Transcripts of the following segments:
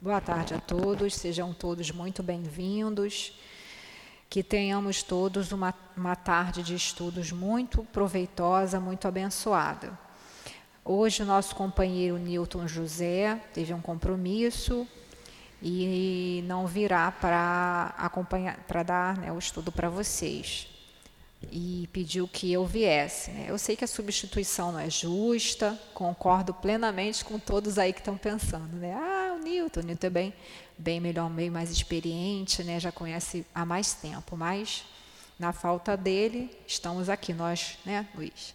Boa tarde a todos, sejam todos muito bem-vindos. Que tenhamos todos uma, uma tarde de estudos muito proveitosa, muito abençoada. Hoje, o nosso companheiro Newton José teve um compromisso e não virá para acompanhar, para dar né, o estudo para vocês. E pediu que eu viesse. Né? Eu sei que a substituição não é justa, concordo plenamente com todos aí que estão pensando, né? Ah, Newton. O Newton é bem, bem melhor, meio mais experiente, né? já conhece há mais tempo, mas na falta dele, estamos aqui, nós, né, Luiz?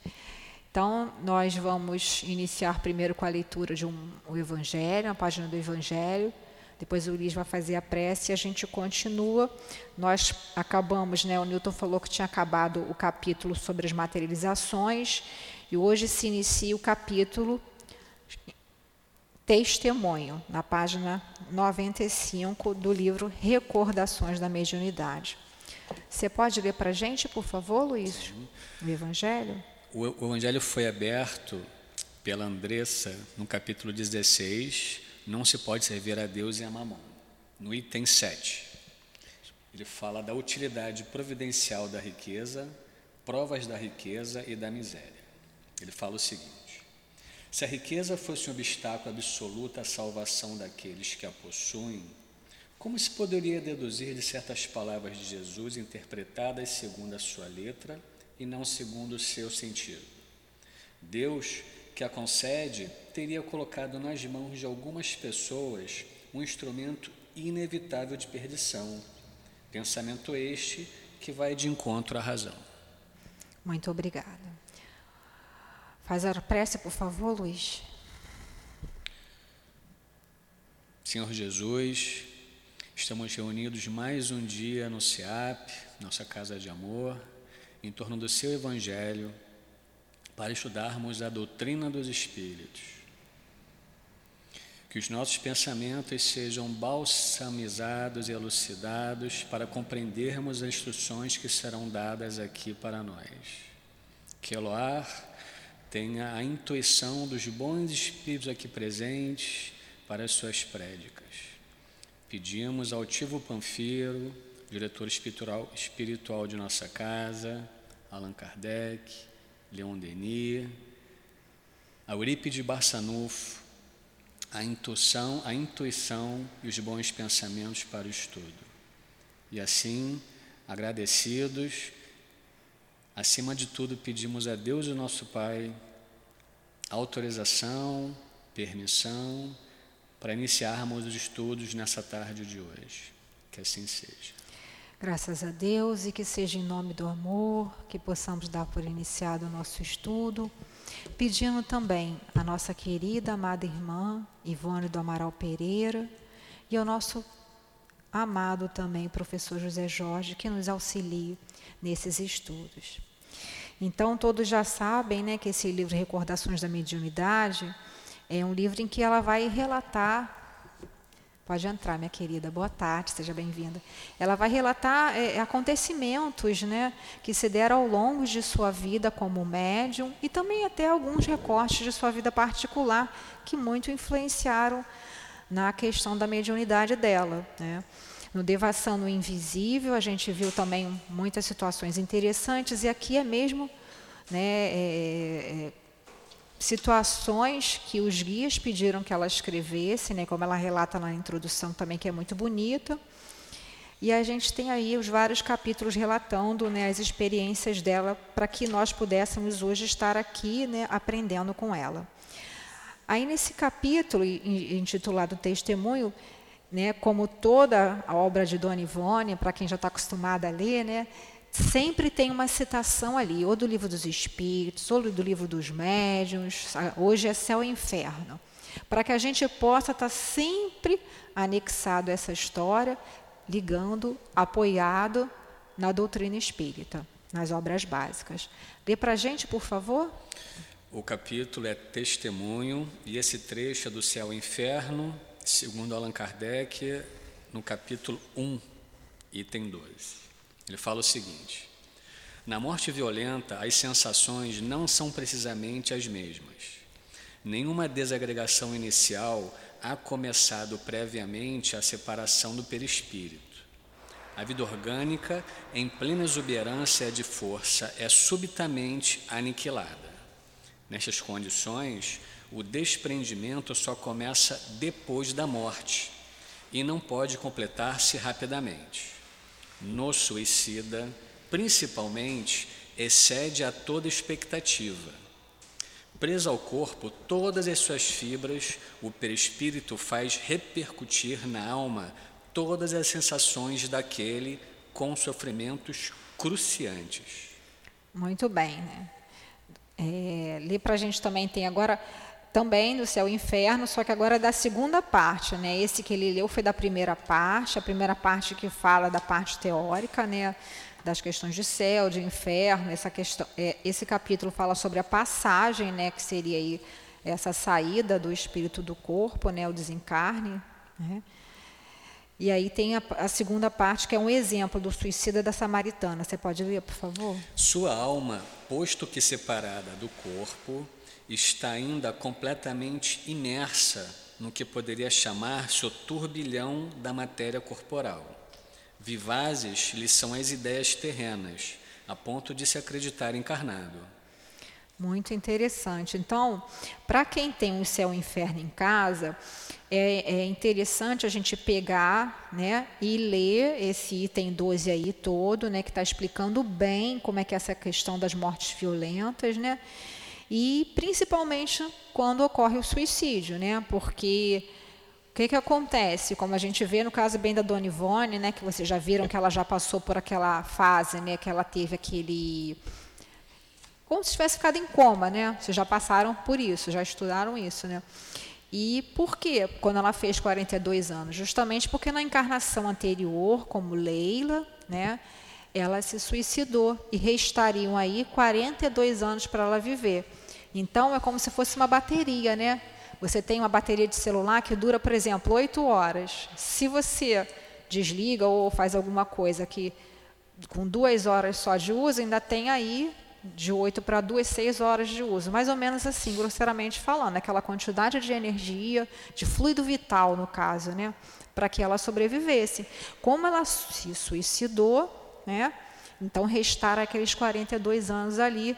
Então, nós vamos iniciar primeiro com a leitura de um, um Evangelho, a página do Evangelho. Depois o Luiz vai fazer a prece e a gente continua. Nós acabamos, né? O Newton falou que tinha acabado o capítulo sobre as materializações e hoje se inicia o capítulo testemunho, na página 95 do livro Recordações da Mediunidade. Você pode ler para a gente, por favor, Luiz, Sim. o Evangelho? O, o Evangelho foi aberto pela Andressa no capítulo 16, Não se pode servir a Deus e a mamão, no item 7. Ele fala da utilidade providencial da riqueza, provas da riqueza e da miséria. Ele fala o seguinte: se a riqueza fosse um obstáculo absoluto à salvação daqueles que a possuem, como se poderia deduzir de certas palavras de Jesus interpretadas segundo a sua letra e não segundo o seu sentido? Deus, que a concede, teria colocado nas mãos de algumas pessoas um instrumento inevitável de perdição. Pensamento este que vai de encontro à razão. Muito obrigada. Faz a prece, por favor, Luiz. Senhor Jesus, estamos reunidos mais um dia no CIAP, nossa casa de amor, em torno do seu Evangelho, para estudarmos a doutrina dos Espíritos. Que os nossos pensamentos sejam balsamizados e elucidados para compreendermos as instruções que serão dadas aqui para nós. Que Eloar tenha a intuição dos bons espíritos aqui presentes para as suas prédicas. Pedimos ao Tivo Panfiro, diretor espiritual, de nossa casa, Allan Kardec, Leon Denis, Eurípides Barçanufo, a intuição, a intuição e os bons pensamentos para o estudo. E assim, agradecidos, Acima de tudo, pedimos a Deus, o nosso Pai, autorização, permissão para iniciarmos os estudos nessa tarde de hoje. Que assim seja. Graças a Deus e que seja em nome do amor que possamos dar por iniciado o nosso estudo, pedindo também a nossa querida amada irmã Ivone do Amaral Pereira e ao nosso amado também professor José Jorge que nos auxilie nesses estudos. Então, todos já sabem né, que esse livro Recordações da Mediunidade é um livro em que ela vai relatar. Pode entrar, minha querida, boa tarde, seja bem-vinda. Ela vai relatar é, acontecimentos né, que se deram ao longo de sua vida como médium e também até alguns recortes de sua vida particular que muito influenciaram na questão da mediunidade dela. Né. No Devassando o Invisível, a gente viu também muitas situações interessantes, e aqui é mesmo né, é, é, situações que os guias pediram que ela escrevesse, né, como ela relata na introdução também, que é muito bonita. E a gente tem aí os vários capítulos relatando né, as experiências dela para que nós pudéssemos hoje estar aqui né, aprendendo com ela. Aí nesse capítulo intitulado Testemunho, né, como toda a obra de Dona Ivone, para quem já está acostumado a ler, né, sempre tem uma citação ali, ou do livro dos Espíritos, ou do livro dos Médiuns, hoje é Céu e Inferno, para que a gente possa estar tá sempre anexado a essa história, ligando, apoiado na doutrina espírita, nas obras básicas. Lê para a gente, por favor. O capítulo é Testemunho, e esse trecho é do Céu e Inferno, segundo Allan Kardec, no capítulo 1, item 12. Ele fala o seguinte: Na morte violenta, as sensações não são precisamente as mesmas. Nenhuma desagregação inicial há começado previamente a separação do perispírito. A vida orgânica, em plena exuberância de força, é subitamente aniquilada. Nestas condições, o desprendimento só começa depois da morte e não pode completar-se rapidamente. No suicida, principalmente, excede a toda expectativa. Presa ao corpo, todas as suas fibras, o perispírito faz repercutir na alma todas as sensações daquele com sofrimentos cruciantes. Muito bem, né? É, li para a gente também tem agora também do céu e inferno, só que agora é da segunda parte, né? Esse que ele leu foi da primeira parte, a primeira parte que fala da parte teórica, né? Das questões de céu, de inferno, essa questão, é, esse capítulo fala sobre a passagem, né? Que seria aí essa saída do espírito do corpo, né? O desencarne, né? E aí tem a, a, segunda parte, que é um exemplo do suicida da samaritana. Você pode ler, por favor? Sua alma, posto que separada do corpo, está ainda completamente imersa no que poderia chamar-se o turbilhão da matéria corporal. Vivazes lhe são as ideias terrenas, a ponto de se acreditar encarnado. Muito interessante. Então, para quem tem o céu e o inferno em casa, é, é, interessante a gente pegar né, e ler esse item 12 aí todo, né, que está explicando bem como é que é essa questão das mortes violentas, né? E principalmente quando ocorre o suicídio, né? Porque o que, que acontece? Como a gente vê no caso bem da Dona Ivone, né, que vocês já viram que ela já passou por aquela fase, né, que ela teve aquele como se tivesse ficado em coma, né? Vocês já passaram por isso, já estudaram isso, né? E por quê? Quando ela fez 42 anos? Justamente porque na encarnação anterior, como Leila, né, ela se suicidou e restariam aí 42 anos para ela viver. Então é como se fosse uma bateria, né? Você tem uma bateria de celular que dura, por exemplo, 8 horas. Se você desliga ou faz alguma coisa que com duas horas só de uso, ainda tem aí de 8 para 2, 6 horas de uso. Mais ou menos assim, grosseiramente falando, aquela quantidade de energia, de fluido vital, no caso, né? Para que ela sobrevivesse. Como ela se suicidou, né? Então restaram aqueles 42 anos ali,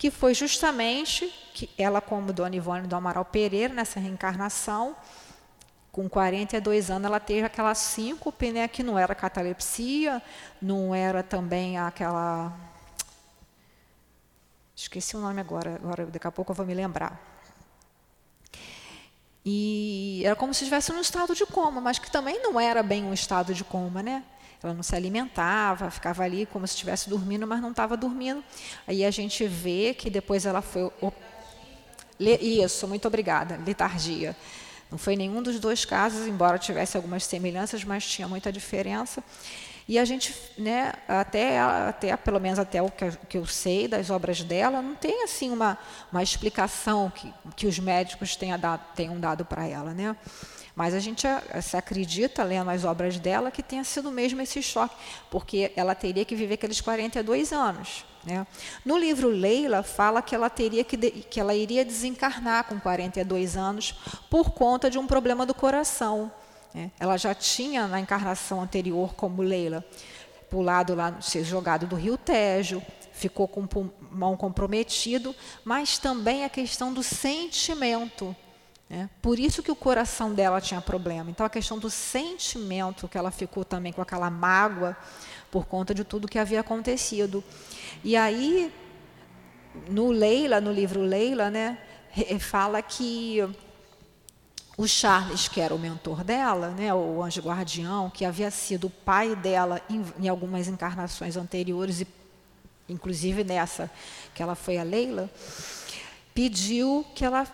que foi justamente que ela, como Dona Ivone do Amaral Pereira, nessa reencarnação, com 42 anos, ela teve aquela síncope, né, que não era catalepsia, não era também aquela Esqueci o nome agora, agora daqui a pouco eu vou me lembrar. E era como se estivesse num estado de coma, mas que também não era bem um estado de coma, né? Ela não se alimentava, ficava ali como se estivesse dormindo, mas não estava dormindo. Aí a gente vê que depois ela foi. Isso, muito obrigada, letargia. Não foi nenhum dos dois casos, embora tivesse algumas semelhanças, mas tinha muita diferença. E a gente, né, até, até pelo menos até o que, que eu sei das obras dela, não tem assim uma, uma explicação que, que os médicos tenham dado, tenham dado para ela. Né? Mas a gente se acredita, lendo as obras dela, que tenha sido mesmo esse choque, porque ela teria que viver aqueles 42 anos. Né? No livro Leila, fala que ela, teria que, que ela iria desencarnar com 42 anos por conta de um problema do coração. Né? Ela já tinha na encarnação anterior, como Leila, pulado lá, ser jogado do rio Tejo, ficou com o pulmão comprometido, mas também a questão do sentimento. Né? Por isso que o coração dela tinha problema. Então, a questão do sentimento, que ela ficou também com aquela mágoa por conta de tudo que havia acontecido. E aí, no Leila, no livro Leila, né, fala que o Charles, que era o mentor dela, né, o anjo guardião, que havia sido o pai dela em, em algumas encarnações anteriores, e inclusive nessa que ela foi a Leila, pediu que ela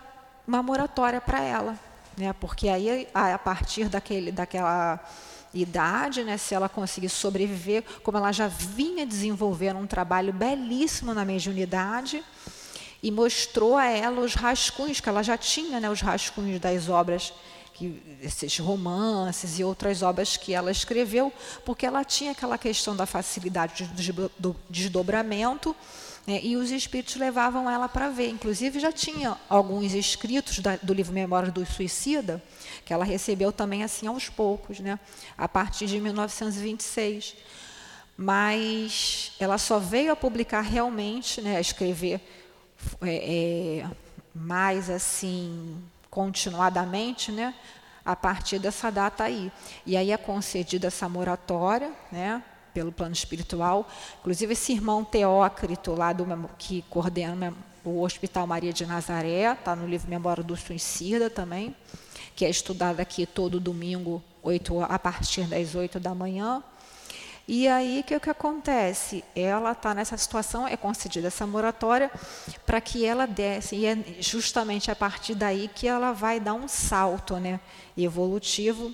uma moratória para ela, né, porque aí a, partir daquele, daquela idade, né, se ela conseguisse sobreviver, como ela já vinha desenvolvendo um trabalho belíssimo na mediunidade, e mostrou a ela os rascunhos, que ela já tinha né, os rascunhos das obras que esses romances e outras obras que ela escreveu, porque ela tinha aquela questão da facilidade do desdobramento né, e os espíritos levavam ela para ver. Inclusive já tinha alguns escritos da, do livro Memória do Suicida que ela recebeu também assim aos poucos, né, a partir de 1926. Mas ela só veio a publicar realmente, né, a escrever é, é, mais assim continuadamente, né, a partir dessa data aí. E aí é concedida essa moratória, né, pelo plano espiritual. Inclusive esse irmão Teócrito lá do que coordena o Hospital Maria de Nazaré, está no livro Memória do Suicida também, que é estudado aqui todo domingo 8, a partir das 8 da manhã. E aí, o que, que acontece? Ela está nessa situação, é concedida essa moratória para que ela desse, e é justamente a partir daí que ela vai dar um salto né, evolutivo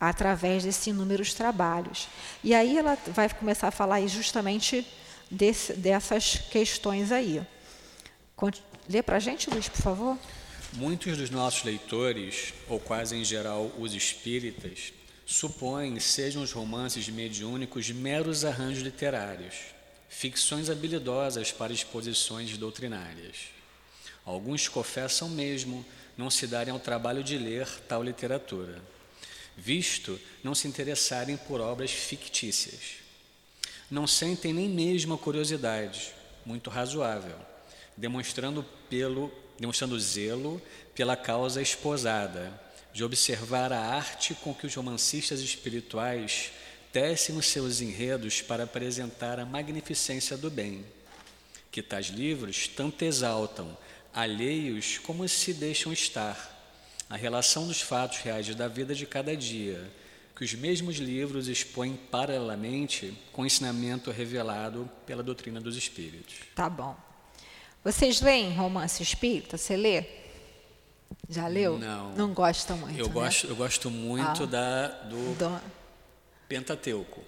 através desses inúmeros trabalhos. E aí ela vai começar a falar justamente desse, dessas questões aí. Lê para a gente, Luiz, por favor. Muitos dos nossos leitores, ou quase em geral os espíritas, supõem sejam os romances mediúnicos meros arranjos literários, ficções habilidosas para exposições doutrinárias. Alguns confessam mesmo não se darem ao trabalho de ler tal literatura, visto não se interessarem por obras fictícias. Não sentem nem mesmo a curiosidade, muito razoável, demonstrando pelo demonstrando zelo pela causa esposada, de observar a arte com que os romancistas espirituais tecem os seus enredos para apresentar a magnificência do bem, que tais livros tanto exaltam, alheios como se deixam estar, a relação dos fatos reais da vida de cada dia, que os mesmos livros expõem paralelamente com o ensinamento revelado pela doutrina dos espíritos. Tá bom. Vocês leem romance espírita? Você lê? Já leu? Não. Não gosta muito. Eu né? gosto, eu gosto muito ah, da do, do Pentateuco.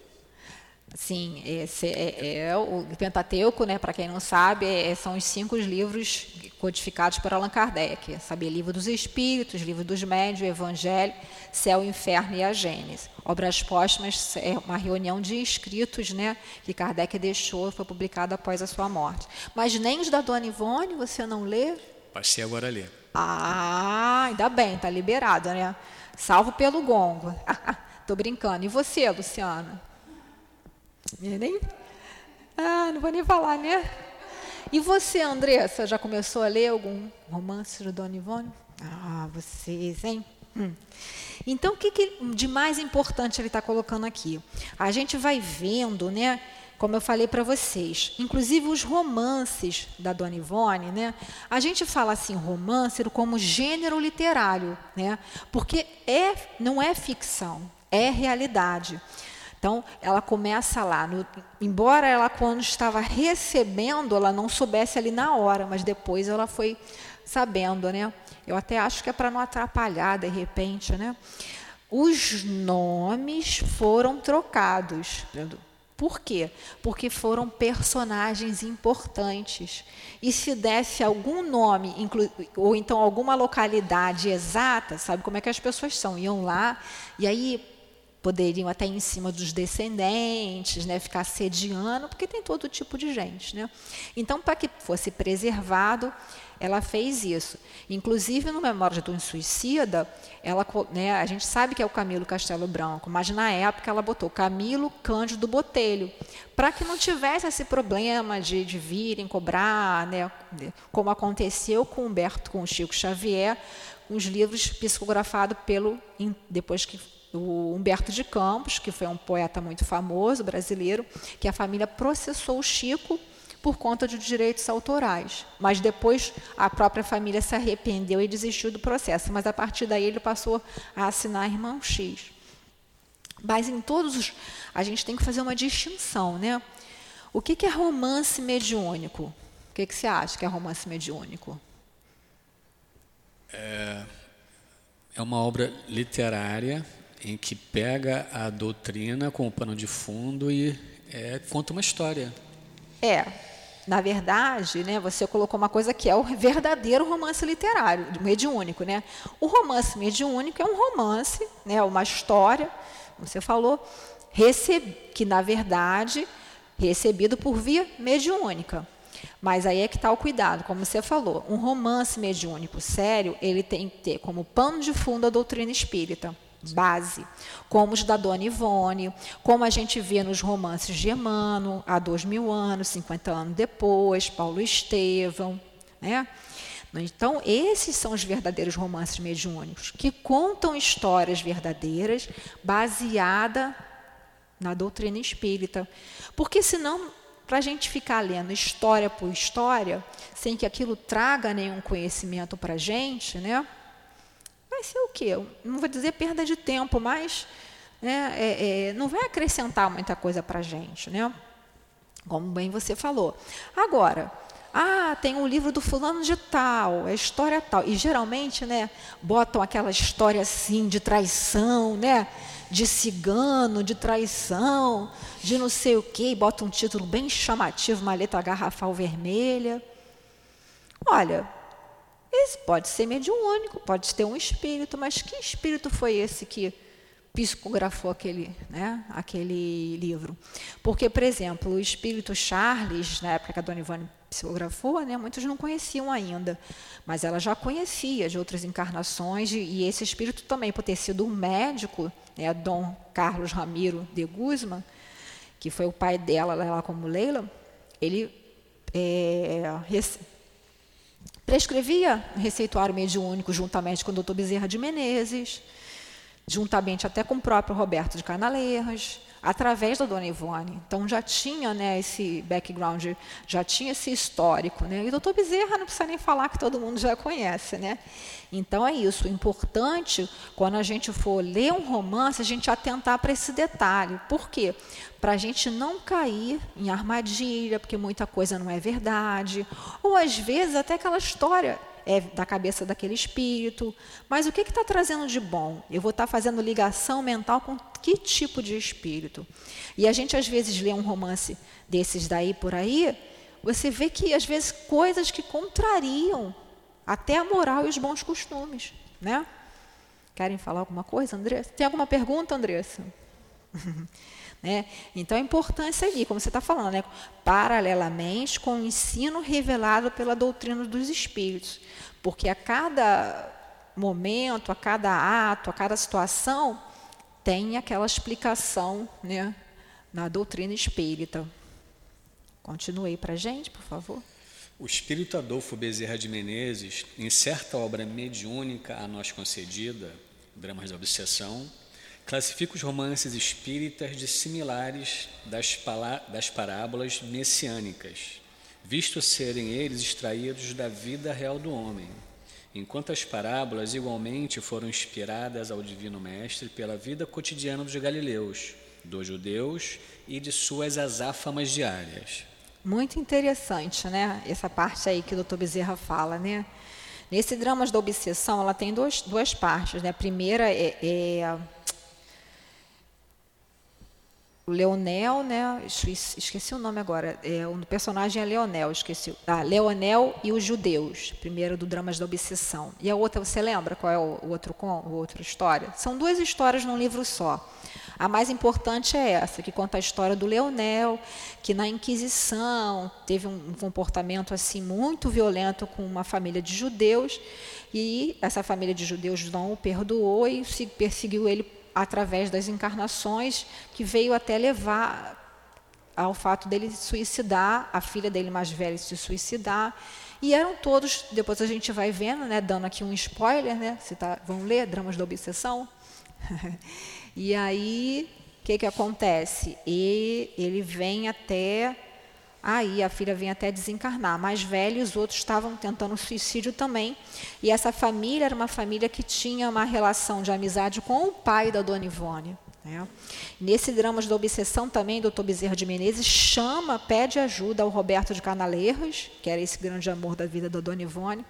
Sim, esse é, é, o Pentateuco, né, para quem não sabe, é, são os cinco livros codificados por Allan Kardec. Sabe, livro dos Espíritos, livro dos Médios, Evangelho, Céu, Inferno e a Gênese. Obras póstumas é uma reunião de escritos, né, que Kardec deixou, foi publicado após a sua morte. Mas nem os da Dona Ivone você não lê? Passei agora a ler. Ah, ainda bem, tá liberado, né? Salvo pelo gongo. Tô brincando. E você, Luciana? Nem? Ah, não vou nem falar, né? E você, Andressa, já começou a ler algum romance de Dona Ivone? Ah, vocês, hein? Hum. Então, o que, que de mais importante ele está colocando aqui? A gente vai vendo, né? Como eu falei para vocês, inclusive os romances da Dona Ivone, né? A gente fala assim romance como gênero literário, né? Porque é, não é ficção, é realidade. Então, ela começa lá, no, embora ela, quando estava recebendo, ela não soubesse ali na hora, mas depois ela foi sabendo, né? Eu até acho que é para não atrapalhar de repente, né? Os nomes foram trocados. Por quê? Porque foram personagens importantes. E se desse algum nome, ou então alguma localidade exata, sabe como é que as pessoas são? Iam lá, e aí poderiam até ir em cima dos descendentes, né, ficar sediando, porque tem todo tipo de gente. Né? Então, para que fosse preservado, ela fez isso. Inclusive, no Memória de um Suicida, ela, né, a gente sabe que é o Camilo Castelo Branco, mas na época ela botou Camilo Cândido Botelho, para que não tivesse esse problema de, de virem cobrar, né, como aconteceu com Humberto, com Chico Xavier, com os livros psicografados pelo, depois que o Humberto de Campos, que foi um poeta muito famoso brasileiro, que a família processou o Chico por conta de direitos autorais. Mas depois a própria família se arrependeu e desistiu do processo. Mas a partir daí ele passou a assinar Irmão X. Mas em todos os. A gente tem que fazer uma distinção, né? O que, que é romance mediúnico? O que, que você acha que é romance mediúnico? É, é uma obra literária em que pega a doutrina como pano de fundo e é, conta uma história. É, na verdade, né, você colocou uma coisa que é o verdadeiro romance literário, mediúnico. Né? O romance mediúnico é um romance, né, uma história, você falou, que, na verdade, recebido por via mediúnica. Mas aí é que está o cuidado, como você falou. Um romance mediúnico sério, ele tem que ter como pano de fundo a doutrina espírita, base, como os da Dona Ivone, como a gente vê nos romances de Emmanuel, há dois mil anos, 50 anos depois, Paulo Estevão. Né? Então, esses são os verdadeiros romances mediúnicos, que contam histórias verdadeiras baseada na doutrina espírita. Porque senão, para a gente ficar lendo história por história, sem que aquilo traga nenhum conhecimento para a gente, né? Vai ser o quê? Não vou dizer perda de tempo, mas né, é, é, não vai acrescentar muita coisa para a gente, né? Como bem você falou. Agora, ah, tem um livro do fulano de tal, é história tal. E geralmente, né, botam aquela história assim de traição, né? de cigano, de traição, de não sei o quê, e bota um título bem chamativo, uma letra garrafal vermelha. Olha, esse pode ser mediúnico, pode ter um espírito, mas que espírito foi esse que psicografou aquele, né, aquele livro? Porque, por exemplo, o espírito Charles, na época que a Dona Ivone psicografou, né, muitos não conheciam ainda, mas ela já conhecia de outras encarnações, e esse espírito também, por ter sido um médico, né, Dom Carlos Ramiro de Guzman, que foi o pai dela lá como Leila, ele é, prescrevia receituário mediúnico juntamente com o doutor Bezerra de Menezes, juntamente até com o próprio Roberto de Canaleiras, através da dona Ivone. Então já tinha né, esse background, já tinha esse histórico. Né? E o doutor Bezerra não precisa nem falar que todo mundo já conhece. Né? Então é isso. O importante, quando a gente for ler um romance, a gente atentar para esse detalhe. Por quê? Para a gente não cair em armadilha, porque muita coisa não é verdade. Ou às vezes até aquela história é da cabeça daquele espírito. Mas o que está trazendo de bom? Eu vou estar tá fazendo ligação mental com que tipo de espírito? E a gente às vezes lê um romance desses daí por aí, você vê que às vezes coisas que contrariam até a moral e os bons costumes, né? Querem falar alguma coisa, Andressa? Tem alguma pergunta, Andressa? Né? Então, a importância ali, como você está falando, né? paralelamente com o ensino revelado pela doutrina dos espíritos. Porque a cada momento, a cada ato, a cada situação, tem aquela explicação né, na doutrina espírita. Continue para a gente, por favor. O espírito Adolfo Bezerra de Menezes, em certa obra mediúnica a nós concedida, Dramas da Obsessão, classifica os romances espíritas de similares das, das parábolas messiânicas, visto serem eles extraídos da vida real do homem, enquanto as parábolas igualmente foram inspiradas ao Divino Mestre pela vida cotidiana dos galileus, dos judeus e de suas azáfamas diárias. Muito interessante, né? Essa parte aí que o doutor Bezerra fala, né? Nesse Dramas da Obsessão, ela tem dois, duas partes, né? A primeira é, é Leonel, né? Esqueci o nome agora. É, o personagem é Leonel, esqueci. Ah, Leonel e os judeus, primeiro do Dramas da Obsessão. E a outra, você lembra qual é o, outro com, o outro história? São duas histórias num livro só. A mais importante é essa, que conta a história do Leonel, que na Inquisição teve um comportamento assim muito violento com uma família de judeus, e essa família de judeus não o perdoou e perseguiu ele através das encarnações, que veio até levar ao fato dele suicidar, a filha dele mais velha se suicidar. E eram todos, depois a gente vai vendo, né, dando aqui um spoiler, né, você tá, vão ler Dramas da Obsessão? e aí, o que, que acontece? E ele vem até Aí a filha vem até desencarnar. Mais velha os outros estavam tentando suicídio também. E essa família era uma família que tinha uma relação de amizade com o pai da Dona Ivone. Né? Nesse Dramas da Obsessão também, doutor Bezerra de Menezes chama, pede ajuda ao Roberto de Canaleiros, que era esse grande amor da vida da Dona Ivone,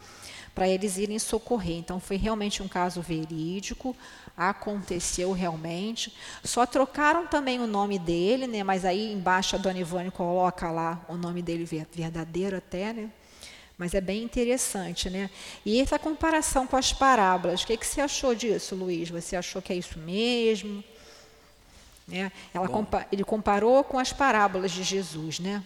para eles irem socorrer. Então foi realmente um caso verídico, aconteceu realmente. Só trocaram também o nome dele, né? Mas aí embaixo a Dona Ivone coloca lá o nome dele verdadeiro até, né? Mas é bem interessante, né? E essa comparação com as parábolas, o que, que você achou disso, Luiz? Você achou que é isso mesmo? Né? Ela compa ele comparou com as parábolas de Jesus, né?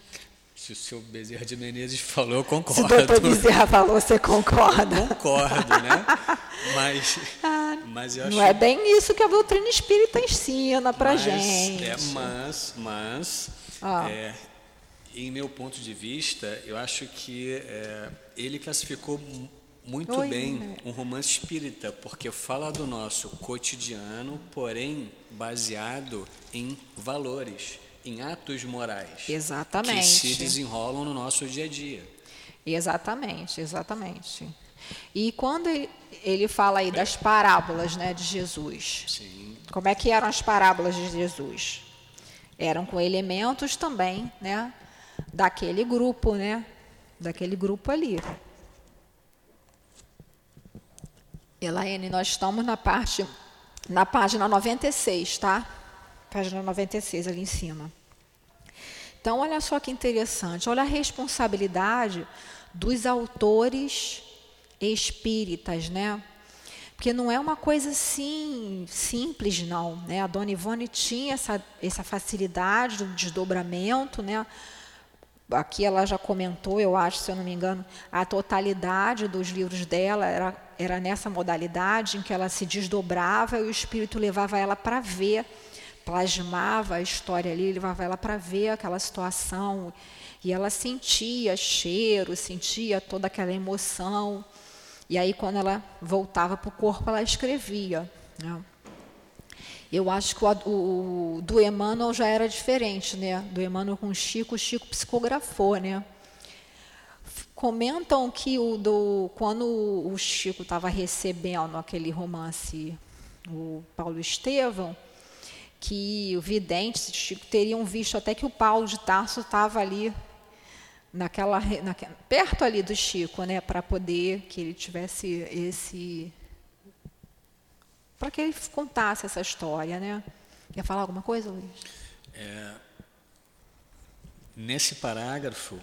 Se o senhor Bezerra de Menezes falou, eu concordo. Se o doutor Bezerra falou, você concorda? Concordo, né? Mas, ah, mas eu acho... Não é bem isso que a doutrina espírita ensina para mas, gente. É, mas, mas ah. é, em meu ponto de vista, eu acho que é, ele classificou muito Oi, bem né? um romance espírita, porque fala do nosso cotidiano, porém baseado em valores em atos morais. Exatamente. Que se desenrolam no nosso dia a dia. Exatamente, exatamente. E quando ele fala aí das parábolas né, de Jesus, Sim. como é que eram as parábolas de Jesus? Eram com elementos também, né, daquele grupo, né, daquele grupo ali. Elaine, nós estamos na parte, na página 96, tá? Página 96 ali em cima. Então, olha só que interessante, olha a responsabilidade dos autores espíritas, né? Porque não é uma coisa assim simples, não. Né? A Dona Ivone tinha essa, essa facilidade do desdobramento, né? Aqui ela já comentou, eu acho, se eu não me engano, a totalidade dos livros dela era, era nessa modalidade em que ela se desdobrava e o espírito levava ela para ver plasmava a história ali, levava ela para ver aquela situação e ela sentia cheiro, sentia toda aquela emoção. E aí, quando ela voltava para o corpo, ela escrevia. Né? Eu acho que o, o, do Emmanuel já era diferente, né? Do Emmanuel com o Chico, o Chico psicografou, né? Comentam que o do, quando o Chico estava recebendo aquele romance, o Paulo Estevão, que o vidente Chico teriam visto até que o Paulo de Tarso estava ali naquela, naquela, perto ali do Chico, né, para poder que ele tivesse esse para que ele contasse essa história, né? Quer falar alguma coisa, Luiz? É, nesse parágrafo,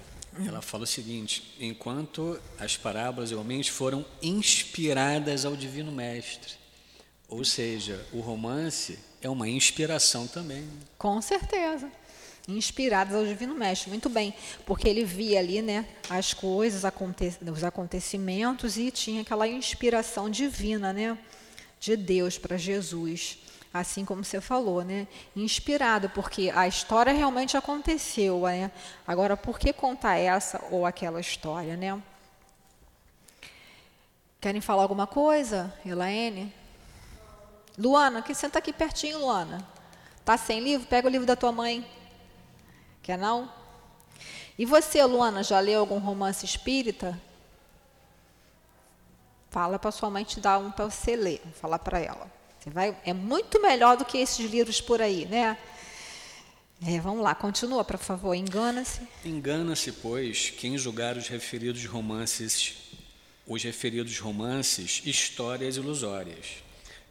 ela fala o seguinte: enquanto as parábolas realmente foram inspiradas ao Divino Mestre, ou seja, o romance é uma inspiração também. Com certeza. Inspiradas ao Divino Mestre, muito bem, porque ele via ali né, as coisas, os acontecimentos e tinha aquela inspiração divina né, de Deus para Jesus, assim como você falou, né, inspirado, porque a história realmente aconteceu. Né? Agora, por que contar essa ou aquela história? Né? Querem falar alguma coisa, Elaine? Luana, que senta aqui pertinho, Luana. Tá sem livro? Pega o livro da tua mãe. Quer não? E você, Luana, já leu algum romance espírita? Fala para sua mãe te dar um para você ler. Vou falar para ela. Você vai, é muito melhor do que esses livros por aí, né? É, vamos lá, continua, por favor. Engana-se. Engana-se, pois, quem julgar os referidos romances, os referidos romances, histórias ilusórias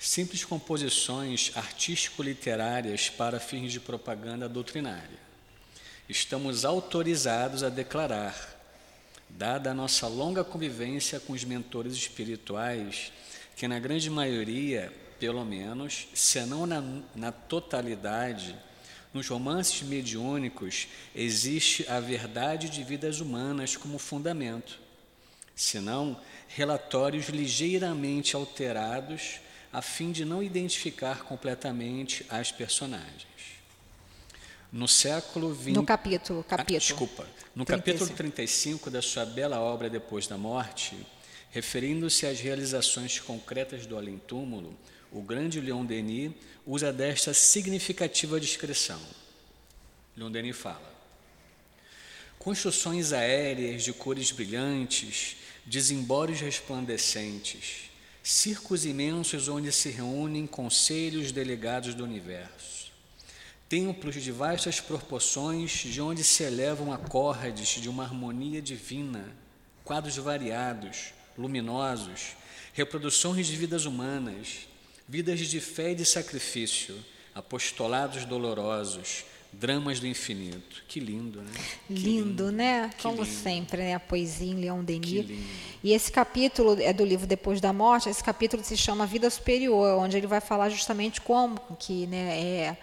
simples composições artístico-literárias para fins de propaganda doutrinária. Estamos autorizados a declarar, dada a nossa longa convivência com os mentores espirituais, que na grande maioria, pelo menos, se não na, na totalidade, nos romances mediúnicos existe a verdade de vidas humanas como fundamento, senão relatórios ligeiramente alterados a fim de não identificar completamente as personagens. No século XX. No capítulo. capítulo. Ah, desculpa. No 35. capítulo 35 da sua bela obra Depois da Morte, referindo-se às realizações concretas do além-túmulo, o grande Leon Denis usa desta significativa descrição. Leon Denis fala: Construções aéreas de cores brilhantes, desembores resplandecentes, Circos imensos onde se reúnem conselhos delegados do universo. Templos de vastas proporções, de onde se elevam acordes de uma harmonia divina, quadros variados, luminosos, reproduções de vidas humanas, vidas de fé e de sacrifício, apostolados dolorosos, dramas do infinito. Que lindo, né? Lindo, lindo. né? Que Como lindo. sempre, né? A poesia em Leon Denis. E esse capítulo é do livro Depois da Morte. Esse capítulo se chama Vida Superior, onde ele vai falar justamente como que, né, é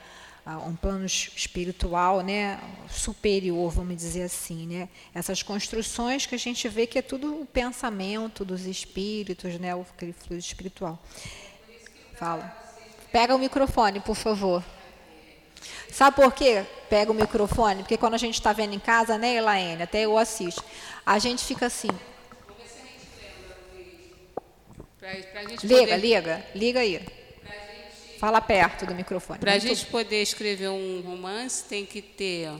um plano espiritual, né, superior, vamos dizer assim, né? Essas construções que a gente vê que é tudo o pensamento dos espíritos, né, aquele fluido espiritual. Fala. Pega o microfone, por favor. Sabe por quê? Pega o microfone, porque quando a gente está vendo em casa, né, Elaine, até eu assisto, a gente fica assim. liga, poder... liga, liga aí. Fala perto do microfone. Para a gente poder escrever um romance, tem que ter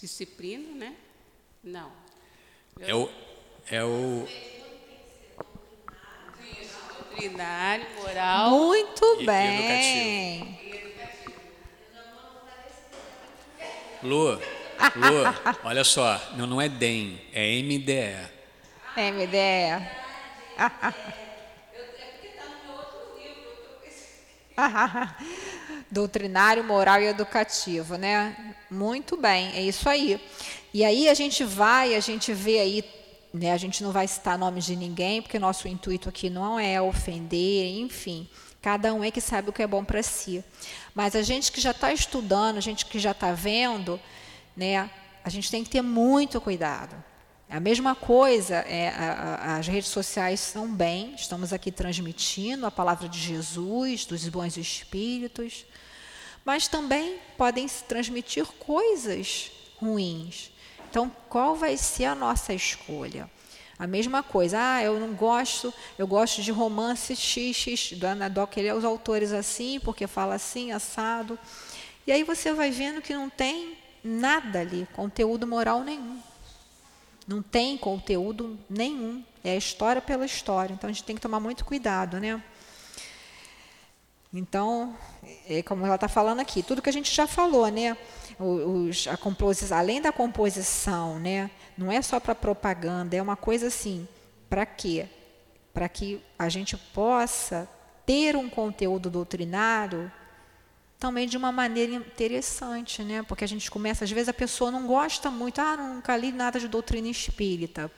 disciplina, né? Não. É o, é o doutrinário, moral. Muito e, bem. Lu, Lu, olha só, não, não é DEM, é MDE. MDE. Doutrinário, moral e educativo, né? Muito bem, é isso aí. E aí a gente vai, a gente vê aí, né? A gente não vai citar nomes de ninguém, porque nosso intuito aqui não é ofender, enfim. Cada um é que sabe o que é bom para si. Mas a gente que já está estudando, a gente que já está vendo, né? A gente tem que ter muito cuidado. A mesma coisa, é, a, a, as redes sociais são bem, estamos aqui transmitindo a palavra de Jesus, dos bons espíritos, mas também podem se transmitir coisas ruins. Então, qual vai ser a nossa escolha? A mesma coisa, ah, eu não gosto, eu gosto de romance XX, do Anadoc, ele é os autores assim, porque fala assim, assado. E aí você vai vendo que não tem nada ali, conteúdo moral nenhum. Não tem conteúdo nenhum. É a história pela história. Então a gente tem que tomar muito cuidado, né? Então, é como ela está falando aqui, tudo que a gente já falou, né? Os, a composição, além da composição, né? Não é só para propaganda, é uma coisa assim, para quê? Para que a gente possa ter um conteúdo doutrinário também de uma maneira interessante, né? Porque a gente começa, às vezes a pessoa não gosta muito, ah, nunca li nada de doutrina espírita.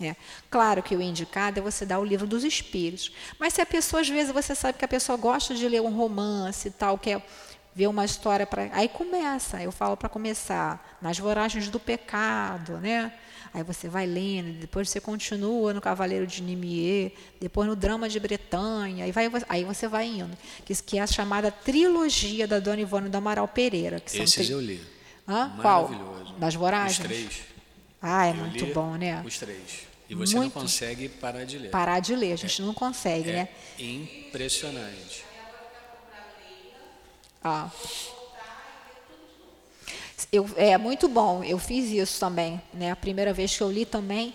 É. Claro que o indicado é você dar o livro dos espíritos. Mas se a pessoa, às vezes, você sabe que a pessoa gosta de ler um romance e tal, quer ver uma história para. Aí começa, eu falo para começar, nas voragens do pecado, né? Aí você vai lendo, depois você continua no Cavaleiro de Nimier, depois no Drama de Bretanha, aí, vai, aí você vai indo. Que, que é a chamada trilogia da Dona Ivone do Amaral Pereira. Que Esses tri... eu li. Hã? Qual? Das Voragens? Os três. Ah, é eu muito bom, né? Os três. E você muito. não consegue parar de ler. Parar de ler, a gente é, não consegue, é né? Impressionante. Ah. Eu, é muito bom, eu fiz isso também. Né? A primeira vez que eu li também,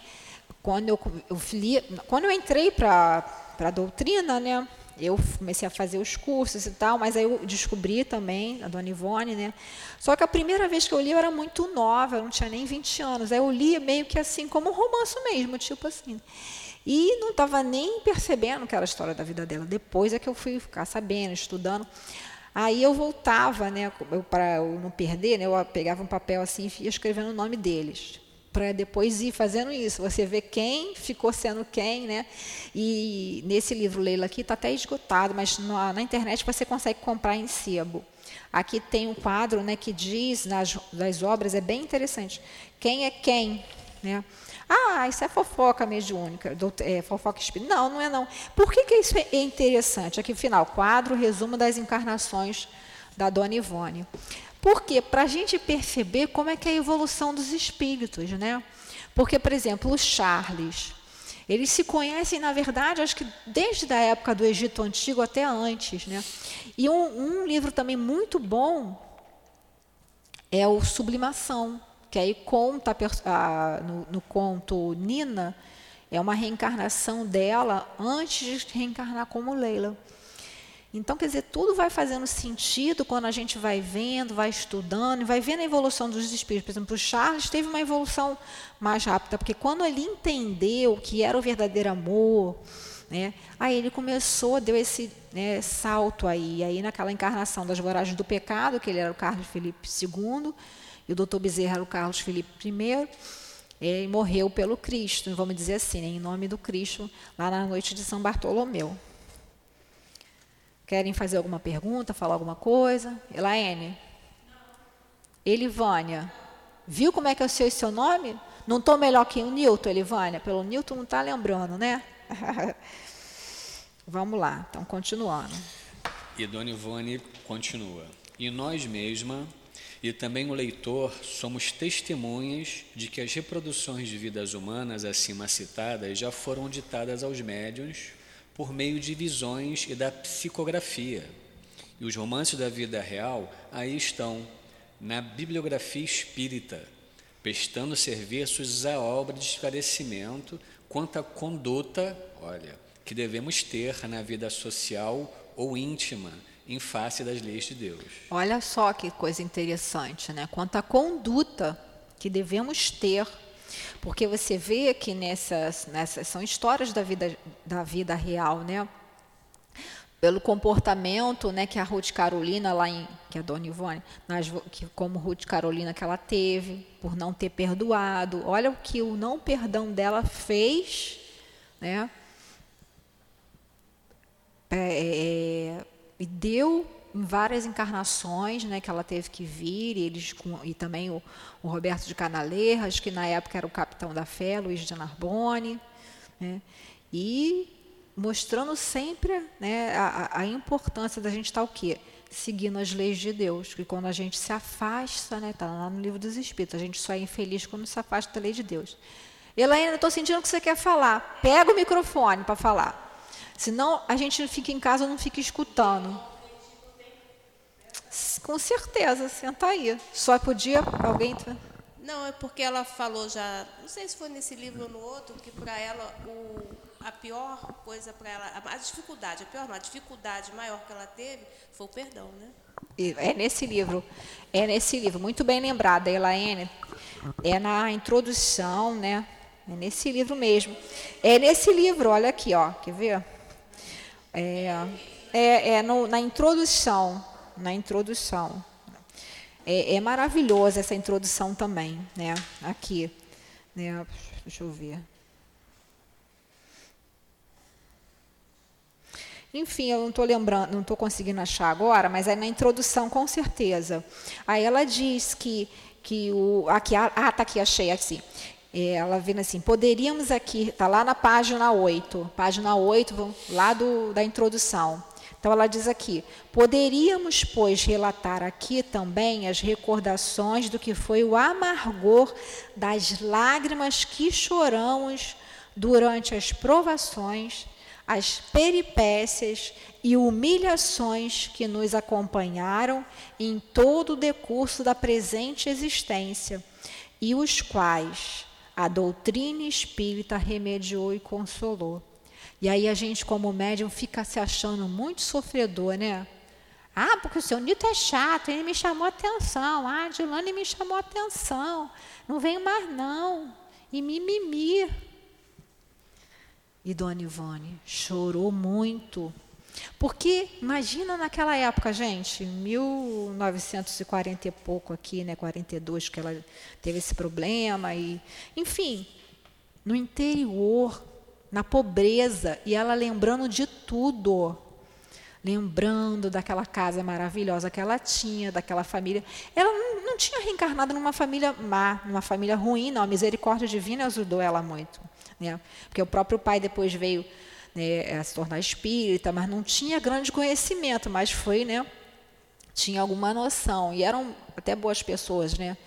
quando eu, eu, li, quando eu entrei para a doutrina, né? eu comecei a fazer os cursos e tal, mas aí eu descobri também a Dona Ivone, né? Só que a primeira vez que eu li eu era muito nova, eu não tinha nem 20 anos. Aí eu li meio que assim, como um romance mesmo, tipo assim. E não estava nem percebendo que era a história da vida dela. Depois é que eu fui ficar sabendo, estudando. Aí eu voltava, né, para não perder, né, eu pegava um papel assim e ia escrevendo o nome deles, para depois ir fazendo isso. Você vê quem ficou sendo quem, né? E nesse livro Leila aqui está até esgotado, mas na, na, internet você consegue comprar em sebo. Aqui tem um quadro, né, que diz nas, nas obras é bem interessante. Quem é quem, né? Ah, isso é fofoca mediúnica, é, fofoca espírita. Não, não é não. Por que, que isso é interessante? Aqui, final, quadro, resumo das encarnações da Dona Ivone. Porque para a gente perceber como é que é a evolução dos espíritos, né? Porque, por exemplo, o Charles, eles se conhecem, na verdade, acho que desde a época do Egito Antigo até antes, né? E um, um livro também muito bom é o Sublimação, que aí conta a, no, no, conto Nina, é uma reencarnação dela antes de reencarnar como Leila. Então, quer dizer, tudo vai fazendo sentido quando a gente vai vendo, vai estudando, vai vendo a evolução dos espíritos. Por exemplo, o Charles teve uma evolução mais rápida, porque quando ele entendeu que era o verdadeiro amor, né, aí ele começou, deu esse né, salto aí. Aí, naquela encarnação das voragens do pecado, que ele era o Carlos Felipe II, e o doutor Bezerra era o Carlos Felipe I, ele morreu pelo Cristo, vamos dizer assim, né, em nome do Cristo, lá na noite de São Bartolomeu. Querem fazer alguma pergunta, falar alguma coisa? Elaine? Elivânia. Viu como é que é o seu, seu nome? Não estou melhor que o Newton, Elivânia. Pelo Newton não está lembrando, né? Vamos lá, então continuando. E Dona Ivone continua. E nós mesma e também o leitor somos testemunhas de que as reproduções de vidas humanas acima citadas já foram ditadas aos médiuns por meio de visões e da psicografia. E os romances da vida real aí estão, na bibliografia espírita, prestando serviços à obra de esclarecimento quanto à conduta, olha, que devemos ter na vida social ou íntima em face das leis de Deus. Olha só que coisa interessante, né? Quanto à conduta que devemos ter porque você vê que nessas, nessas são histórias da vida, da vida real, né? Pelo comportamento né, que a Ruth Carolina, lá em, que é a Dona Ivone, nas, que, como Ruth Carolina que ela teve, por não ter perdoado. Olha o que o não perdão dela fez, né? É, é, e deu em várias encarnações, né, que ela teve que vir, e, eles e também o, o, Roberto de Canaleiras, que na época era o capitão da fé, Luiz de Narbonne, né, e mostrando sempre né, a, a, importância da gente estar o quê? Seguindo as leis de Deus, que quando a gente se afasta, né, está lá no livro dos Espíritos, a gente só é infeliz quando se afasta da lei de Deus. Elaine, estou sentindo que você quer falar. Pega o microfone para falar. Senão a gente fica em casa não fica escutando. Com certeza, senta aí. Só podia alguém. Não, é porque ela falou já, não sei se foi nesse livro ou no outro, que para ela o, a pior coisa para ela, a, dificuldade, a pior não, a dificuldade maior que ela teve foi o perdão, né? É nesse livro, é nesse livro, muito bem lembrada, Elaine, é na introdução, né? É nesse livro mesmo. É nesse livro, olha aqui, ó, quer ver? É, é, é no, na introdução, na introdução. É, é maravilhosa essa introdução também, né? Aqui, né? Deixa eu ver. Enfim, eu não estou lembrando, não estou conseguindo achar agora, mas é na introdução com certeza. Aí ela diz que que o aqui ah, tá aqui achei assim. É, ela vendo assim, poderíamos aqui, está lá na página 8, página 8, lá do, da introdução. Então ela diz aqui: poderíamos, pois, relatar aqui também as recordações do que foi o amargor das lágrimas que choramos durante as provações, as peripécias e humilhações que nos acompanharam em todo o decurso da presente existência, e os quais a doutrina espírita remediou e consolou. E aí a gente, como médium, fica se achando muito sofredor, né? Ah, porque o seu Nito é chato, ele me chamou atenção. Ah, Dilane me chamou atenção. Não vem mais, não. E mimimi. E Dona Ivone chorou muito. Porque imagina naquela época, gente, 1940 e pouco aqui, né, 42 que ela teve esse problema e, enfim, no interior, na pobreza, e ela lembrando de tudo. Lembrando daquela casa maravilhosa que ela tinha, daquela família. Ela não, tinha reencarnado numa família má, numa família ruim, não. A misericórdia divina ajudou ela muito. Né? Porque o próprio pai depois veio né, a se tornar espírita, mas não tinha grande conhecimento, mas foi, né, tinha alguma noção e eram até boas pessoas, né?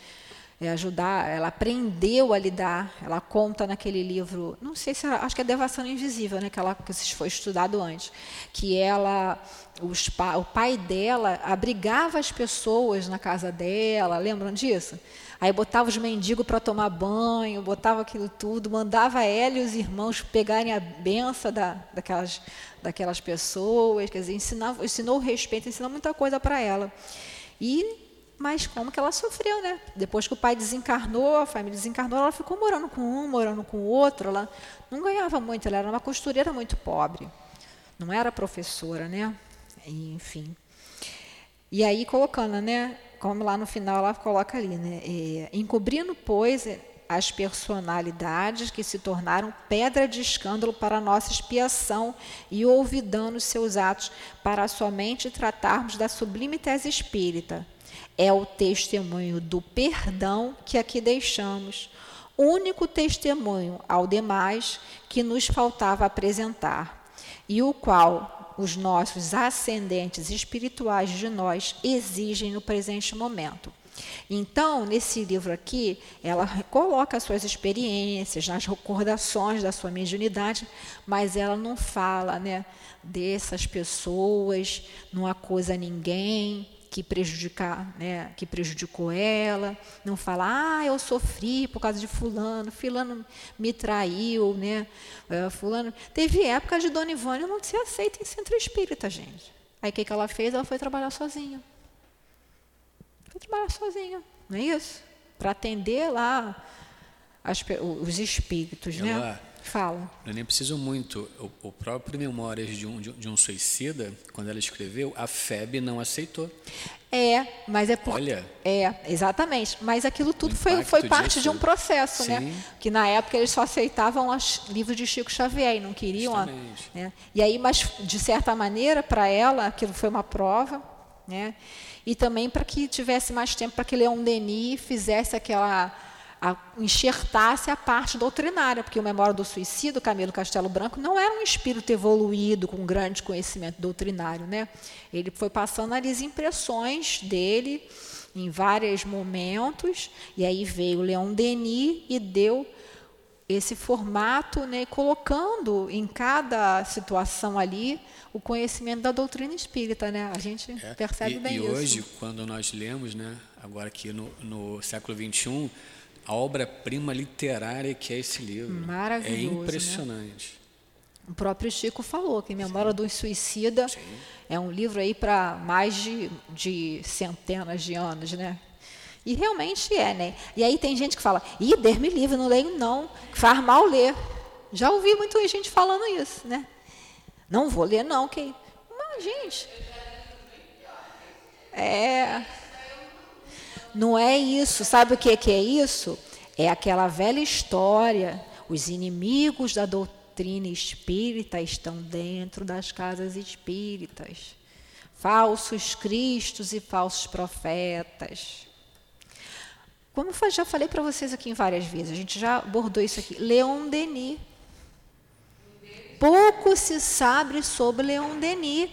É, ajudar, ela aprendeu a lidar, ela conta naquele livro, não sei se, acho que é Devastação Invisível, né, que, ela, que foi estudado antes, que ela, os, o pai dela abrigava as pessoas na casa dela, lembram disso? Aí botava os mendigos para tomar banho, botava aquilo tudo, mandava ela e os irmãos pegarem a benção da, daquelas, daquelas pessoas, quer dizer, ensinava, ensinou respeito, ensinou muita coisa para ela. E mas como que ela sofreu, né? Depois que o pai desencarnou, a família desencarnou, ela ficou morando com um, morando com o outro. Ela não ganhava muito, ela era uma costureira muito pobre. Não era professora, né? Enfim. E aí colocando, né? Como lá no final ela coloca ali, né? É, encobrindo, pois, as personalidades que se tornaram pedra de escândalo para nossa expiação e olvidando seus atos para somente tratarmos da sublime tese espírita, é o testemunho do perdão que aqui deixamos, único testemunho ao demais que nos faltava apresentar, e o qual os nossos ascendentes espirituais de nós exigem no presente momento. Então, nesse livro aqui, ela coloca as suas experiências, nas recordações da sua mediunidade, mas ela não fala né, dessas pessoas, não acusa ninguém, que prejudicar, né, que prejudicou ela, não falar, ah, eu sofri por causa de fulano, fulano me traiu, né, uh, fulano. Teve época de Dona Ivone não ser aceita em centro espírita, gente. Aí o que, que ela fez? Ela foi trabalhar sozinha. Foi trabalhar sozinha, não é isso? Para atender lá as, os espíritos, né? Fala. Eu nem preciso muito. O, o próprio Memórias de um, de, um Suicida, quando ela escreveu, a FEB não aceitou. É, mas é por... Olha. É, exatamente. Mas aquilo tudo foi, foi parte disso. de um processo, né? Sim. né? Que na época eles só aceitavam os livros de Chico Xavier e não queriam. A, né? E aí, mas de certa maneira, para ela, aquilo foi uma prova, né? E também para que tivesse mais tempo para que Leon Denis fizesse aquela a, enxertasse a parte doutrinária, porque o Memória do Suicídio, Camilo Castelo Branco, não era um espírito evoluído com grande conhecimento doutrinário. Né? Ele foi passando as impressões dele em vários momentos, e aí veio Leon Denis e deu esse formato, né, colocando em cada situação ali o conhecimento da doutrina espírita, né? A gente é, percebe e, bem e isso. E hoje, quando nós lemos, né, agora aqui no, no século 21, a obra-prima literária que é esse livro. Maravilhoso. É impressionante. Né? O próprio Chico falou que Memória Sim. do Suicida Sim. é um livro aí para mais de, de centenas de anos, né? E realmente é, né? E aí tem gente que fala, ih, Deus me livre, não leio não, faz mal ler. Já ouvi muita gente falando isso, né? Não vou ler não, que... Mas, gente... É... Não é isso. Sabe o que, que é isso? É aquela velha história. Os inimigos da doutrina espírita estão dentro das casas espíritas. Falsos cristos e falsos profetas. Como já falei para vocês aqui em várias vezes, a gente já abordou isso aqui. Leon Denis. Pouco se sabe sobre Leon Denis.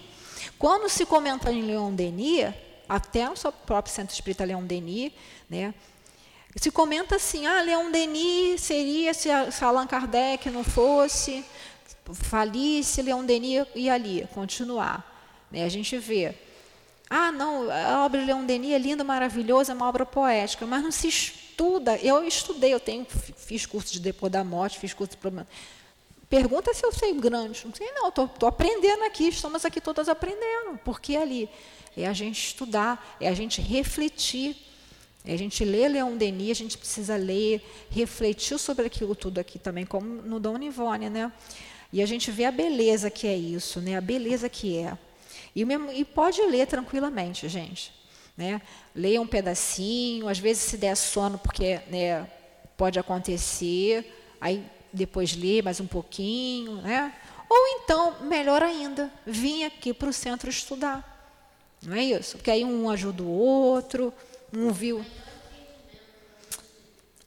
Quando se comenta em Leon Denis, até o seu próprio Centro Espírita Leon Denis, né? Se comenta assim, ah, Leon Denis seria se, se Allan Kardec não fosse, falisse, Leon Denis ia ali, continuar. Né? A gente vê, ah, não, a obra de Leon Denis é linda, maravilhosa, é uma obra poética, mas não se estuda. Eu estudei, eu tenho, fiz curso de depois da morte, fiz curso de problema. Pergunta se eu sei grande. Não sei, não, estou aprendendo aqui, estamos aqui todas aprendendo. Porque ali é a gente estudar, é a gente refletir. É a gente ler Leon Denis, a gente precisa ler, refletir sobre aquilo tudo aqui também, como no Dona Ivone, né? E a gente vê a beleza que é isso, né? A beleza que é. E, mesmo, e pode ler tranquilamente, gente. Né? Leia um pedacinho, às vezes se der sono, porque né, pode acontecer, aí depois lê mais um pouquinho, né? Ou então, melhor ainda, vim aqui para o centro estudar. Não é isso? Porque aí um ajuda o outro, um viu.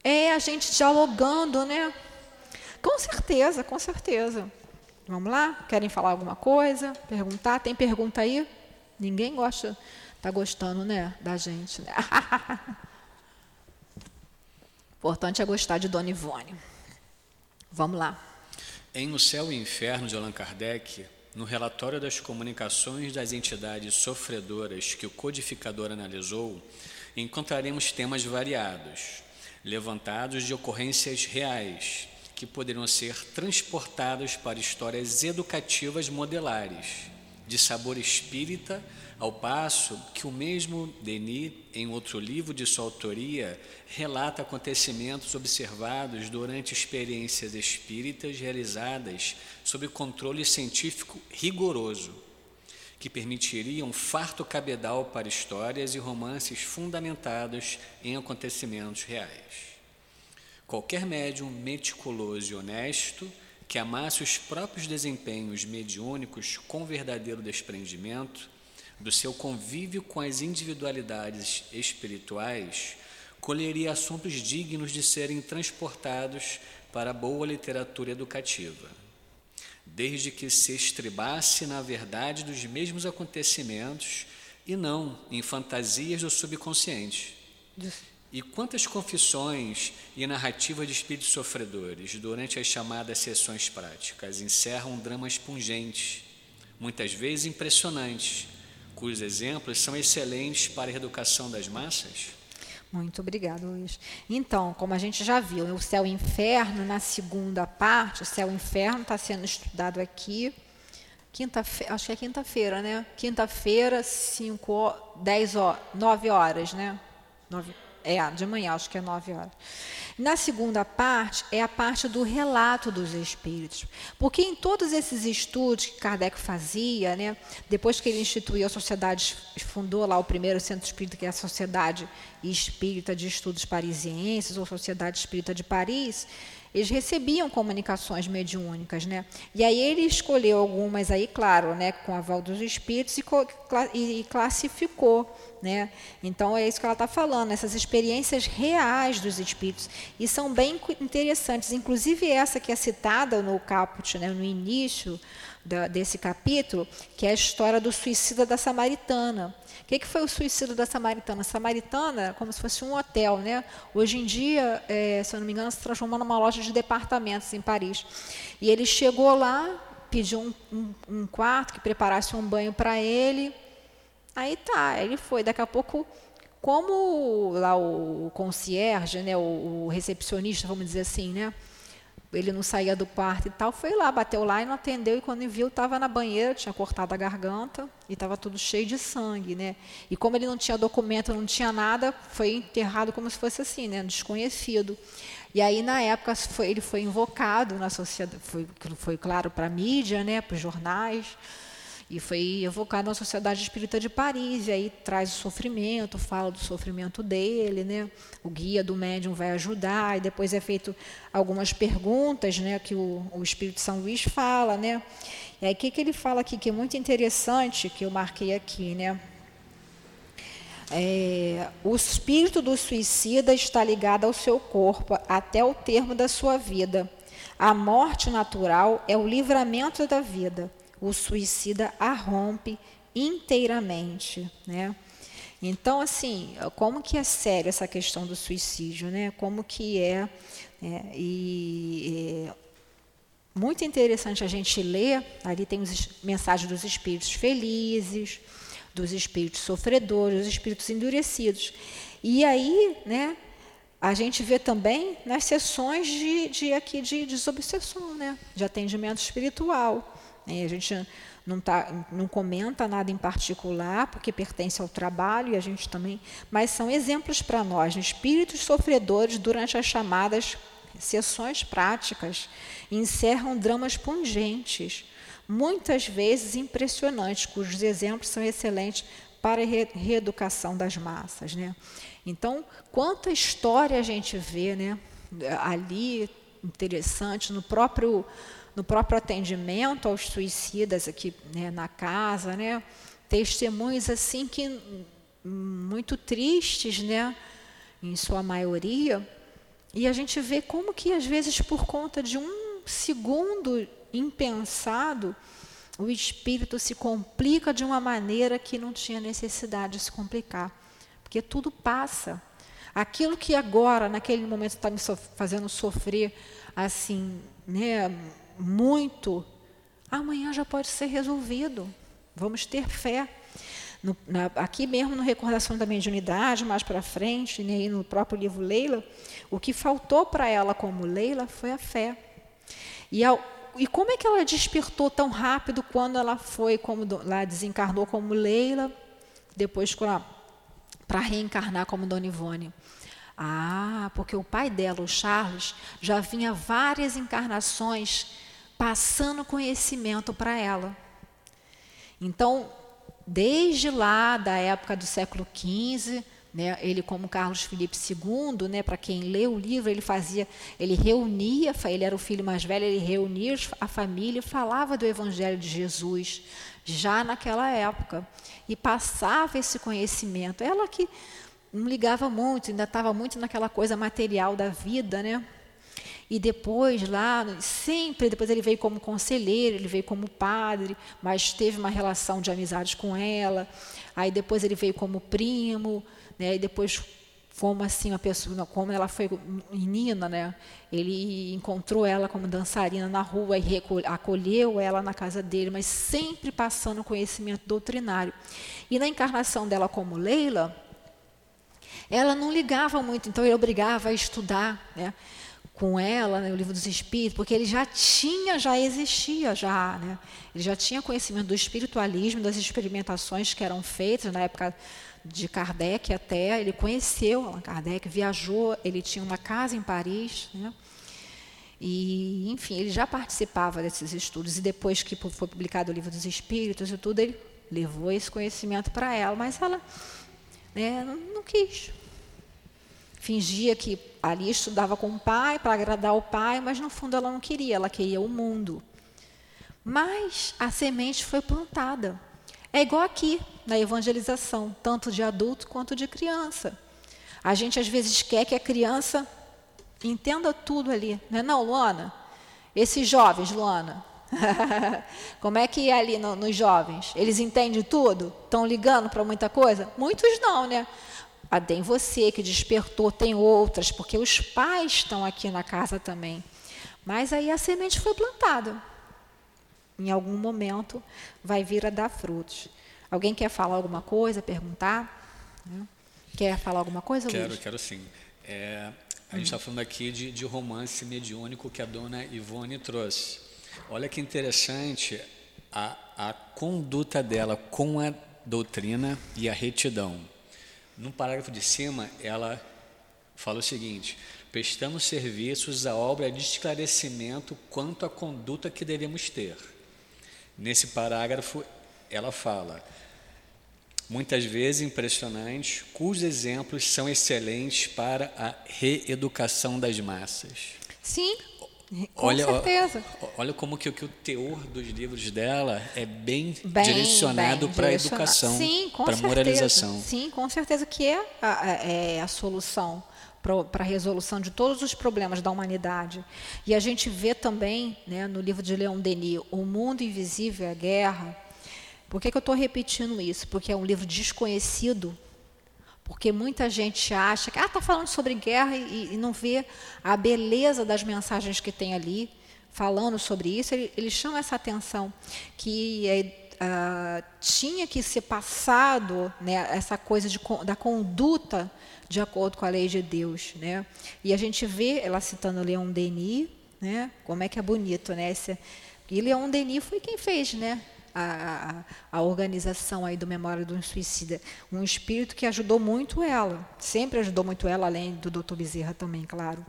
É a gente dialogando, né? Com certeza, com certeza. Vamos lá? Querem falar alguma coisa? Perguntar? Tem pergunta aí? Ninguém gosta, está gostando, né, da gente. Né? importante é gostar de Dona Ivone. Vamos lá. Em O Céu e o Inferno de Allan Kardec, no relatório das comunicações das entidades sofredoras que o codificador analisou, encontraremos temas variados, levantados de ocorrências reais, que poderiam ser transportados para histórias educativas modelares, de sabor espírita, ao passo que o mesmo Denis, em outro livro de sua autoria, relata acontecimentos observados durante experiências espíritas realizadas sob controle científico rigoroso, que permitiriam farto cabedal para histórias e romances fundamentados em acontecimentos reais. Qualquer médium meticuloso e honesto que amasse os próprios desempenhos mediúnicos com verdadeiro desprendimento do seu convívio com as individualidades espirituais, colheria assuntos dignos de serem transportados para a boa literatura educativa, desde que se estribasse na verdade dos mesmos acontecimentos e não em fantasias do subconsciente. E quantas confissões e narrativas de espíritos sofredores durante as chamadas sessões práticas encerram dramas pungentes, muitas vezes impressionantes, cujos exemplos são excelentes para a reeducação das massas? Muito obrigado, Luiz. Então, como a gente já viu, o céu e inferno, na segunda parte, o céu e inferno está sendo estudado aqui. Quinta-feira, acho que é quinta-feira, né? Quinta-feira, 5, 10 9 horas, né? 9 é, de manhã, acho que é nove horas. Na segunda parte, é a parte do relato dos espíritos. Porque em todos esses estudos que Kardec fazia, né, depois que ele instituiu a sociedade, fundou lá o primeiro centro espírita, que é a Sociedade Espírita de Estudos Parisienses, ou Sociedade Espírita de Paris, eles recebiam comunicações mediúnicas, né? E aí ele escolheu algumas aí, claro, né, com aval dos espíritos e, e classificou, né? Então é isso que ela está falando, essas experiências reais dos espíritos e são bem interessantes, inclusive essa que é citada no caput, né, no início da, desse capítulo, que é a história do suicida da Samaritana. O que, que foi o suicídio da Samaritana? A Samaritana, como se fosse um hotel, né? Hoje em dia, é, se eu não me engano, se transformou numa loja de departamentos em Paris. E ele chegou lá, pediu um, um, um quarto que preparasse um banho para ele. Aí tá, ele foi. Daqui a pouco, como lá o, concierge, né, o recepcionista, vamos dizer assim, né? Ele não saía do quarto e tal, foi lá, bateu lá e não atendeu, e quando viu, estava na banheira, tinha cortado a garganta e estava tudo cheio de sangue, né? E como ele não tinha documento, não tinha nada, foi enterrado como se fosse assim, né? Desconhecido. E aí, na época, foi, ele foi invocado na sociedade, foi, foi claro para a mídia, né? Para os jornais, e foi evocado na Sociedade Espírita de Paris, e aí traz o sofrimento, fala do sofrimento dele, né? O guia do médium vai ajudar, e depois é feito algumas perguntas, né, que o, o Espírito São Luís fala, né? E aí o que, que ele fala aqui que é muito interessante, que eu marquei aqui, né? É, o espírito do suicida está ligado ao seu corpo até o termo da sua vida. A morte natural é o livramento da vida o suicida a rompe inteiramente, né? Então, assim, como que é sério essa questão do suicídio, né? Como que é, né? e é muito interessante a gente ler, ali tem as mensagens dos espíritos felizes, dos espíritos sofredores, dos espíritos endurecidos. E aí, né, a gente vê também nas sessões de, de aqui de desobsessão, né, de atendimento espiritual. Né? A gente não, tá, não comenta nada em particular, porque pertence ao trabalho e a gente também. Mas são exemplos para nós, espíritos sofredores durante as chamadas sessões práticas encerram dramas pungentes, muitas vezes impressionantes, cujos exemplos são excelentes para a reeducação das massas. Né? Então, quanta história a gente vê né, ali, interessante, no próprio no próprio atendimento aos suicidas aqui né, na casa, né, testemunhos assim que muito tristes, né, em sua maioria, e a gente vê como que às vezes por conta de um segundo impensado, o espírito se complica de uma maneira que não tinha necessidade de se complicar, porque tudo passa. Aquilo que agora, naquele momento, está me so fazendo sofrer, assim, né, muito, amanhã já pode ser resolvido. Vamos ter fé. No, na, aqui mesmo no Recordação da Mediunidade, mais para frente, né, no próprio livro Leila, o que faltou para ela como Leila foi a fé. E, ao, e como é que ela despertou tão rápido quando ela foi, como lá desencarnou como Leila, depois para reencarnar como Dona Ivone? Ah, porque o pai dela, o Charles, já vinha várias encarnações passando conhecimento para ela. Então, desde lá, da época do século XV, né, ele como Carlos Felipe II, né, para quem lê o livro, ele fazia, ele reunia, ele era o filho mais velho, ele reunia a família e falava do Evangelho de Jesus, já naquela época, e passava esse conhecimento. Ela que não ligava muito, ainda estava muito naquela coisa material da vida, né? E depois lá, sempre, depois ele veio como conselheiro, ele veio como padre, mas teve uma relação de amizade com ela. Aí depois ele veio como primo, né? E depois como assim uma pessoa, como ela foi menina, né? Ele encontrou ela como dançarina na rua e acolheu ela na casa dele, mas sempre passando conhecimento doutrinário. E na encarnação dela como Leila, ela não ligava muito, então ele obrigava a estudar, né? com ela, né, o livro dos Espíritos, porque ele já tinha, já existia, já, né? ele já tinha conhecimento do espiritualismo, das experimentações que eram feitas na época de Kardec até, ele conheceu Allan Kardec, viajou, ele tinha uma casa em Paris, né? e, enfim, ele já participava desses estudos, e depois que foi publicado o livro dos Espíritos e tudo, ele levou esse conhecimento para ela, mas ela né, não, não quis. Fingia que ali estudava com o pai, para agradar o pai, mas no fundo ela não queria, ela queria o mundo. Mas a semente foi plantada. É igual aqui, na evangelização, tanto de adulto quanto de criança. A gente às vezes quer que a criança entenda tudo ali, não é Luana? Esses jovens, Luana, Como é que é ali no, nos jovens? Eles entendem tudo? Estão ligando para muita coisa? Muitos não, né? Ah, tem você que despertou, tem outras, porque os pais estão aqui na casa também. Mas aí a semente foi plantada. Em algum momento vai vir a dar frutos. Alguém quer falar alguma coisa, perguntar? Quer falar alguma coisa, Quero, Luiz? quero sim. É, a gente está falando aqui de, de romance mediúnico que a dona Ivone trouxe. Olha que interessante a, a conduta dela com a doutrina e a retidão. No parágrafo de cima, ela fala o seguinte: prestamos serviços à obra de esclarecimento quanto à conduta que devemos ter. Nesse parágrafo, ela fala, muitas vezes impressionante, cujos exemplos são excelentes para a reeducação das massas. Sim, com olha, certeza. Olha como que, que, o teor dos livros dela é bem, bem direcionado para a educação, para a moralização. Sim, com certeza que é a, é a solução para a resolução de todos os problemas da humanidade. E a gente vê também, né, no livro de Leon Denis, O Mundo Invisível e a Guerra. Por que, que eu estou repetindo isso? Porque é um livro desconhecido porque muita gente acha que ah, está falando sobre guerra e, e, não vê a beleza das mensagens que tem ali, falando sobre isso. Ele, ele chama essa atenção que uh, tinha que ser passado né, essa coisa de, da conduta de acordo com a lei de Deus. Né? E a gente vê, ela citando Leon Denis, né, como é que é bonito. Né, esse, e Leon Denis foi quem fez né, a, a, organização aí do Memória do Suicida. Um espírito que ajudou muito ela, sempre ajudou muito ela, além do Dr. Bezerra também, claro,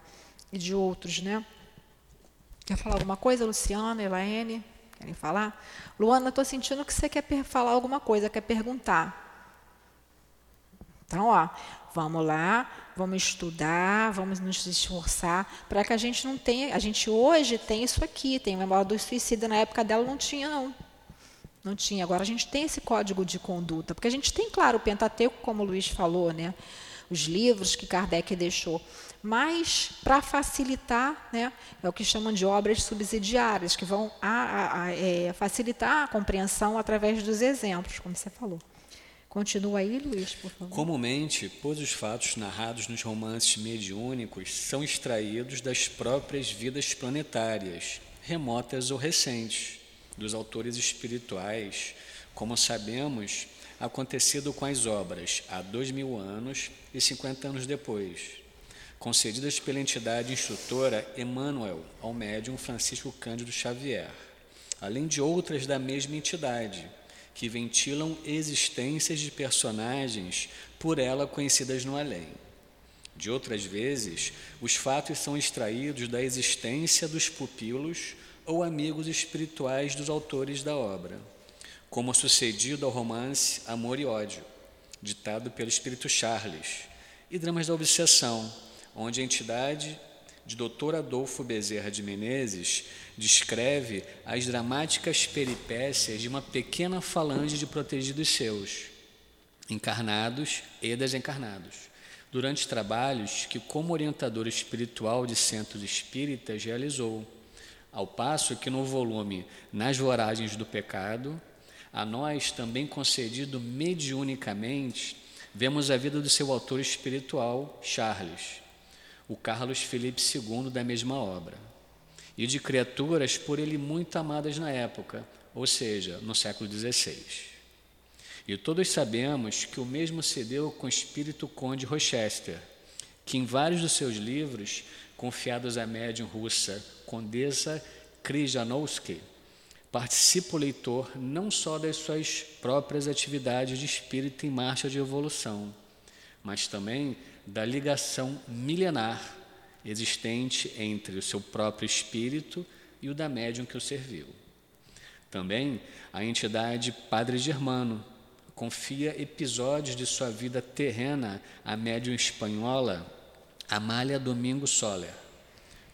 e de outros, né? Quer falar alguma coisa, Luciana, Elaine? Querem falar? Luana, estou sentindo que você quer falar alguma coisa, quer perguntar. Então, ó, vamos lá, vamos estudar, vamos nos esforçar para que a gente não tenha. A gente hoje tem isso aqui, tem memória do suicida, na época dela não tinha, não. Não tinha. Agora a gente tem esse código de conduta, porque a gente tem, claro, o Pentateuco, como o Luiz falou, né? os livros que Kardec deixou. Mas, para facilitar, né, é o que chamam de obras subsidiárias, que vão a, a, a, é, facilitar a compreensão através dos exemplos, como você falou. Continua aí, Luiz, por favor. Comumente, pois os fatos narrados nos romances mediúnicos são extraídos das próprias vidas planetárias, remotas ou recentes, dos autores espirituais, como sabemos, acontecido com as obras há dois mil anos e cinquenta anos depois, concedidas pela entidade instrutora Emmanuel ao médium Francisco Cândido Xavier, além de outras da mesma entidade que ventilam existências de personagens por ela conhecidas no além. De outras vezes, os fatos são extraídos da existência dos pupilos ou amigos espirituais dos autores da obra, como sucedido ao romance Amor e Ódio, ditado pelo espírito Charles, e dramas da obsessão, onde a entidade de Dr. Adolfo Bezerra de Menezes descreve as dramáticas peripécias de uma pequena falange de protegidos seus, encarnados e desencarnados, durante trabalhos que, como orientador espiritual de centros espíritas, realizou, ao passo que no volume Nas Voragens do Pecado, a nós também concedido mediunicamente, vemos a vida do seu autor espiritual, Charles, o Carlos Felipe II da mesma obra e de criaturas por ele muito amadas na época, ou seja, no século XVI. E todos sabemos que o mesmo se deu com o espírito conde Rochester, que em vários dos seus livros, confiados à médium russa Condessa Krijanowski, participa o leitor não só das suas próprias atividades de espírito em marcha de evolução, mas também da ligação milenar existente entre o seu próprio espírito e o da médium que o serviu. Também a entidade Padre Germano confia episódios de sua vida terrena à médium espanhola Amália Domingo Soler,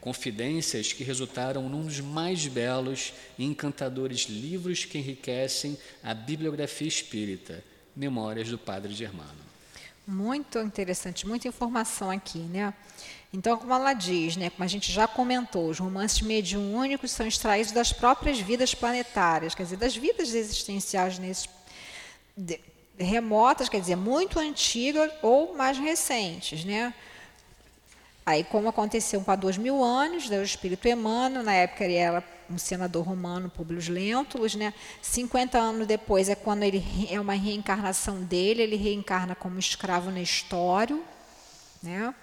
confidências que resultaram num dos mais belos e encantadores livros que enriquecem a bibliografia espírita, Memórias do Padre Germano. Muito interessante, muita informação aqui, né? Então, como ela diz, né, como a gente já comentou, os romances mediúnicos são extraídos das próprias vidas planetárias, quer dizer, das vidas existenciais nesses, de, remotas, quer dizer, muito antigas ou mais recentes, né? Aí, como aconteceu com há dois mil anos, né, o espírito Emmanuel, na época ele era um senador romano, Publius Lentulus, né? 50 anos depois é quando ele é uma reencarnação dele, ele reencarna como escravo Nestório, né?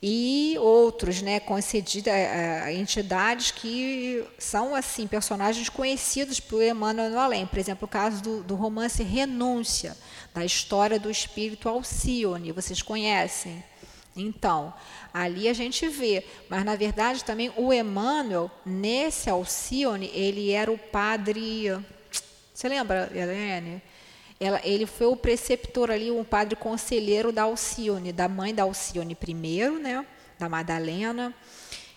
e outros, né, concedidos a, a, entidades que são assim personagens conhecidos por Emmanuel no além. Por exemplo, o caso do, do romance Renúncia, da história do espírito Alcione, vocês conhecem? Então, ali a gente vê, mas na verdade também o Emmanuel, nesse Alcione, ele era o padre. Você lembra, Helene? Ela, ele foi o preceptor ali, um padre conselheiro da Alcione, da mãe da Alcione primeiro, né, da Madalena,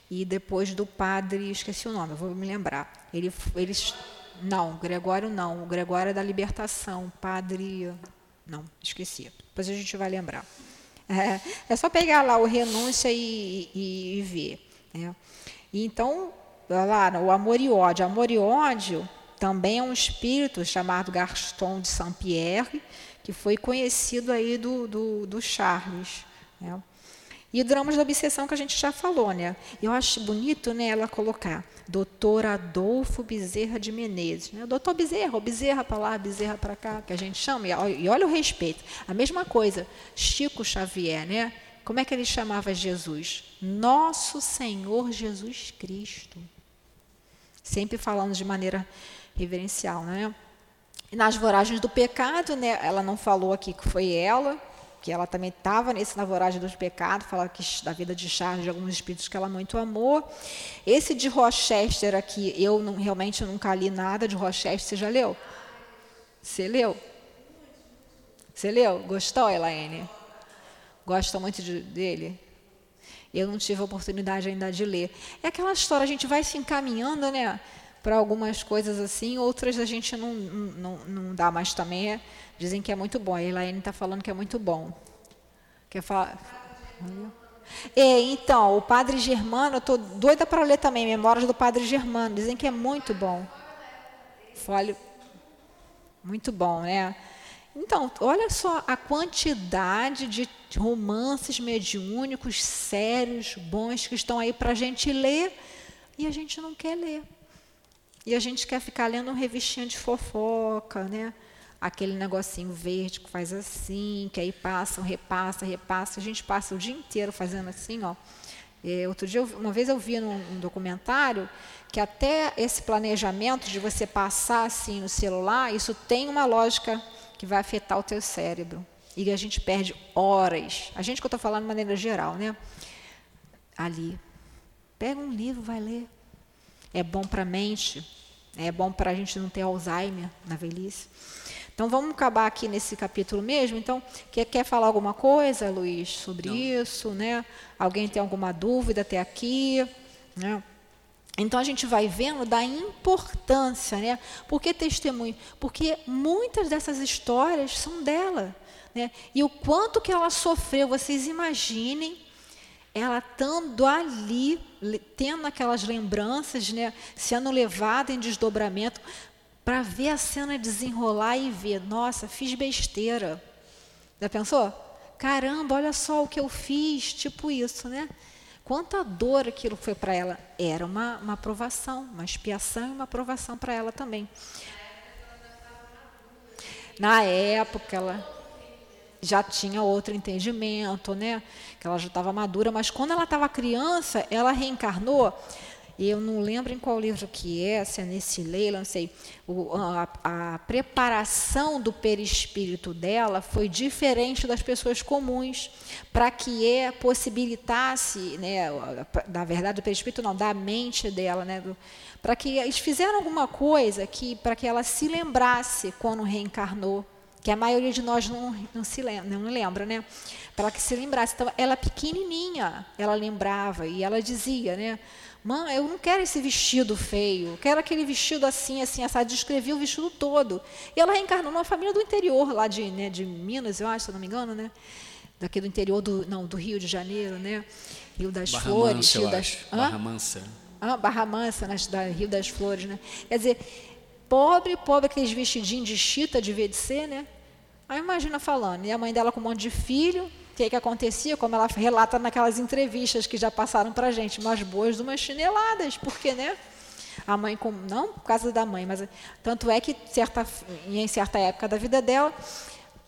e depois do padre, esqueci o nome, vou me lembrar. Ele, eles, não, Gregório não, o Gregório é da Libertação, padre, não, esqueci. Depois a gente vai lembrar. É, é só pegar lá o renúncia e, e, e ver. Né? Então, lá, o amor e ódio. Amor e ódio também é um espírito chamado Gaston de Saint-Pierre, que foi conhecido aí do, do, do Charles. Né? E dramas da obsessão que a gente já falou, né? Eu acho bonito né, ela colocar doutor Adolfo Bezerra de Menezes. Né? Doutor Bezerra, Bezerra para lá, Bezerra para cá, que a gente chama. E olha o respeito. A mesma coisa, Chico Xavier, né? Como é que ele chamava Jesus? Nosso Senhor Jesus Cristo. Sempre falando de maneira reverencial, né? E nas voragens do pecado, né, ela não falou aqui que foi ela, que ela também estava nesse na voragem dos pecados, fala que da vida de Charles, de alguns espíritos que ela muito amou. Esse de Rochester aqui, eu não, realmente nunca li nada de Rochester, você já leu? Você leu? Você leu? Gostou, Elaine? Gosta muito de, dele? Eu não tive a oportunidade ainda de ler. É aquela história, a gente vai se encaminhando, né? Para algumas coisas assim, outras a gente não, não, não dá mais também. É, dizem que é muito bom. A Elaine está falando que é muito bom. Quer falar? É, então, o Padre Germano, eu estou doida para ler também, Memórias do Padre Germano. Dizem que é muito bom. Fale. Muito bom, né? Então, olha só a quantidade de romances mediúnicos sérios, bons, que estão aí para a gente ler e a gente não quer ler. E a gente quer ficar lendo um revistinha de fofoca, né? Aquele negocinho verde que faz assim, que aí passa, repassa, repassa. A gente passa o dia inteiro fazendo assim, ó. E outro dia, uma vez eu vi num, num documentário que até esse planejamento de você passar assim no celular, isso tem uma lógica que vai afetar o teu cérebro. E a gente perde horas. A gente que eu estou falando de maneira geral, né? Ali. Pega um livro, vai ler. É bom para a mente. É bom para a gente não ter Alzheimer na velhice. Então vamos acabar aqui nesse capítulo mesmo. Então, quer, quer falar alguma coisa, Luiz, sobre não. isso? Né? Alguém tem alguma dúvida até aqui? Né? Então a gente vai vendo da importância, né? Por que testemunho? Porque muitas dessas histórias são dela, né? E o quanto que ela sofreu, vocês imaginem ela estando ali, tendo aquelas lembranças, né? Sendo levada em desdobramento para ver a cena desenrolar e ver, nossa, fiz besteira. Já pensou? Caramba, olha só o que eu fiz, tipo isso, né? Quanta dor aquilo foi para ela. Era uma, uma aprovação, uma expiação e uma aprovação para ela também. Na época, ela já tinha outro entendimento, né? Que ela já estava madura, mas quando ela estava criança, ela reencarnou. Eu não lembro em qual livro que é, se é nesse Leila, não sei, o, a, a, preparação do perispírito dela foi diferente das pessoas comuns, para que é possibilitasse, né, na verdade, do perispírito não, da mente dela, né, para que eles fizeram alguma coisa que para que ela se lembrasse quando reencarnou, que a maioria de nós não, não se lembra, não lembra, né? Para que se lembrasse. Então, ela pequenininha, ela lembrava e ela dizia, né? Mãe, eu não quero esse vestido feio, quero aquele vestido assim, assim, assado. Descrevia o vestido todo. E ela reencarnou numa família do interior, lá de, né, de Minas, eu acho, se não me engano, né? Daqui do interior do, não, do Rio de Janeiro, né? Rio das Barra Flores. Mansa, Rio das, Barra Mansa. Ah, Barra Mansa, nas, da Rio das Flores, né? Quer dizer, pobre, pobre, aqueles vestidinhos de chita, devia de ser, né? Aí imagina falando, e a mãe dela com um monte de filho, o que, que acontecia, como ela relata naquelas entrevistas que já passaram para a gente, umas boas umas chineladas, porque, né? A mãe, com, não por causa da mãe, mas tanto é que certa, em certa época da vida dela,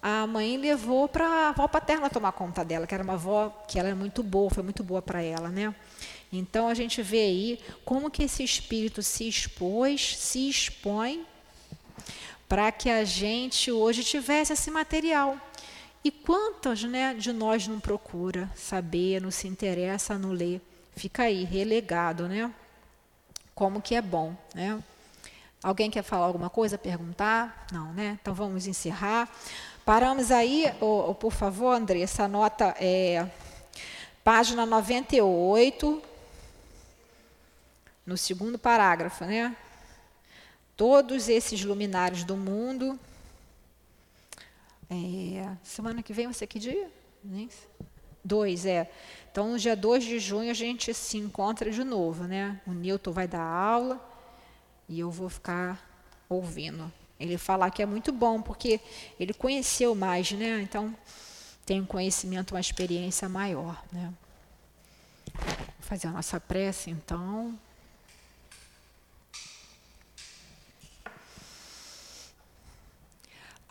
a mãe levou para a avó paterna tomar conta dela, que era uma avó que ela era muito boa, foi muito boa para ela, né? Então a gente vê aí como que esse espírito se expôs, se expõe para que a gente hoje tivesse esse material. E quantas né, de nós não procura saber, não se interessa no ler? Fica aí, relegado, né? Como que é bom, né? Alguém quer falar alguma coisa, perguntar? Não, né? Então vamos encerrar. Paramos aí, oh, oh, por favor, Andressa, nota é página 98, no segundo parágrafo, né? Todos esses luminares do mundo é, semana que vem ser que dia? Nem Dois, é. Então, no dia 2 de junho, a gente se encontra de novo, né? O Newton vai dar aula e eu vou ficar ouvindo. Ele falar que é muito bom, porque ele conheceu mais, né? Então, tem um conhecimento, uma experiência maior, né? Vou fazer a nossa prece, então.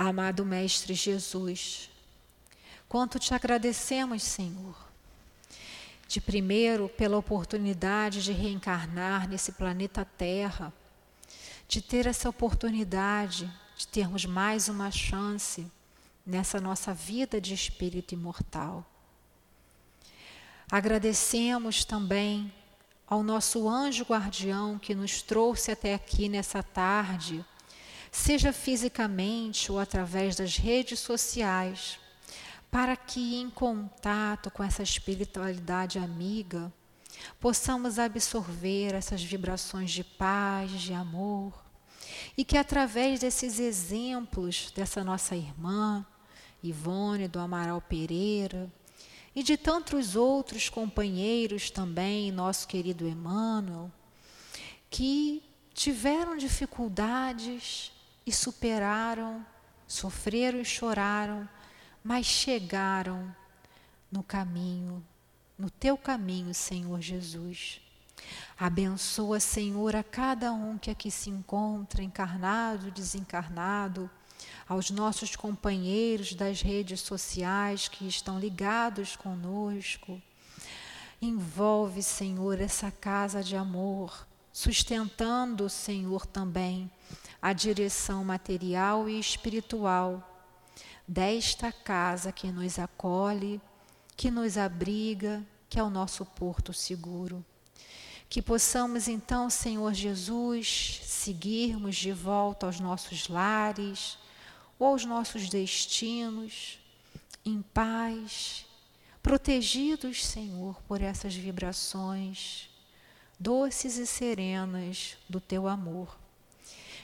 Amado Mestre Jesus, quanto te agradecemos, Senhor, de primeiro pela oportunidade de reencarnar nesse planeta Terra, de ter essa oportunidade de termos mais uma chance nessa nossa vida de espírito imortal. Agradecemos também ao nosso anjo guardião que nos trouxe até aqui nessa tarde seja fisicamente ou através das redes sociais, para que, em contato com essa espiritualidade amiga, possamos absorver essas vibrações de paz, de amor, e que através desses exemplos dessa nossa irmã, Ivone do Amaral Pereira, e de tantos outros companheiros também, nosso querido Emmanuel, que tiveram dificuldades e superaram, sofreram e choraram, mas chegaram no caminho, no teu caminho, Senhor Jesus. Abençoa, Senhor, a cada um que aqui se encontra, encarnado, desencarnado, aos nossos companheiros das redes sociais que estão ligados conosco. Envolve, Senhor, essa casa de amor, sustentando, Senhor, também a direção material e espiritual desta casa que nos acolhe, que nos abriga, que é o nosso porto seguro. Que possamos então, Senhor Jesus, seguirmos de volta aos nossos lares ou aos nossos destinos, em paz, protegidos, Senhor, por essas vibrações doces e serenas do teu amor.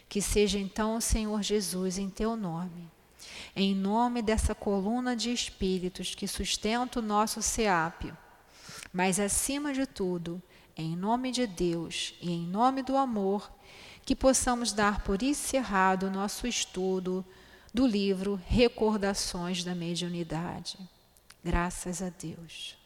Que seja então, Senhor Jesus, em teu nome, em nome dessa coluna de espíritos que sustenta o nosso SEAP, mas acima de tudo, em nome de Deus e em nome do amor, que possamos dar por encerrado o nosso estudo do livro Recordações da Mediunidade. Graças a Deus.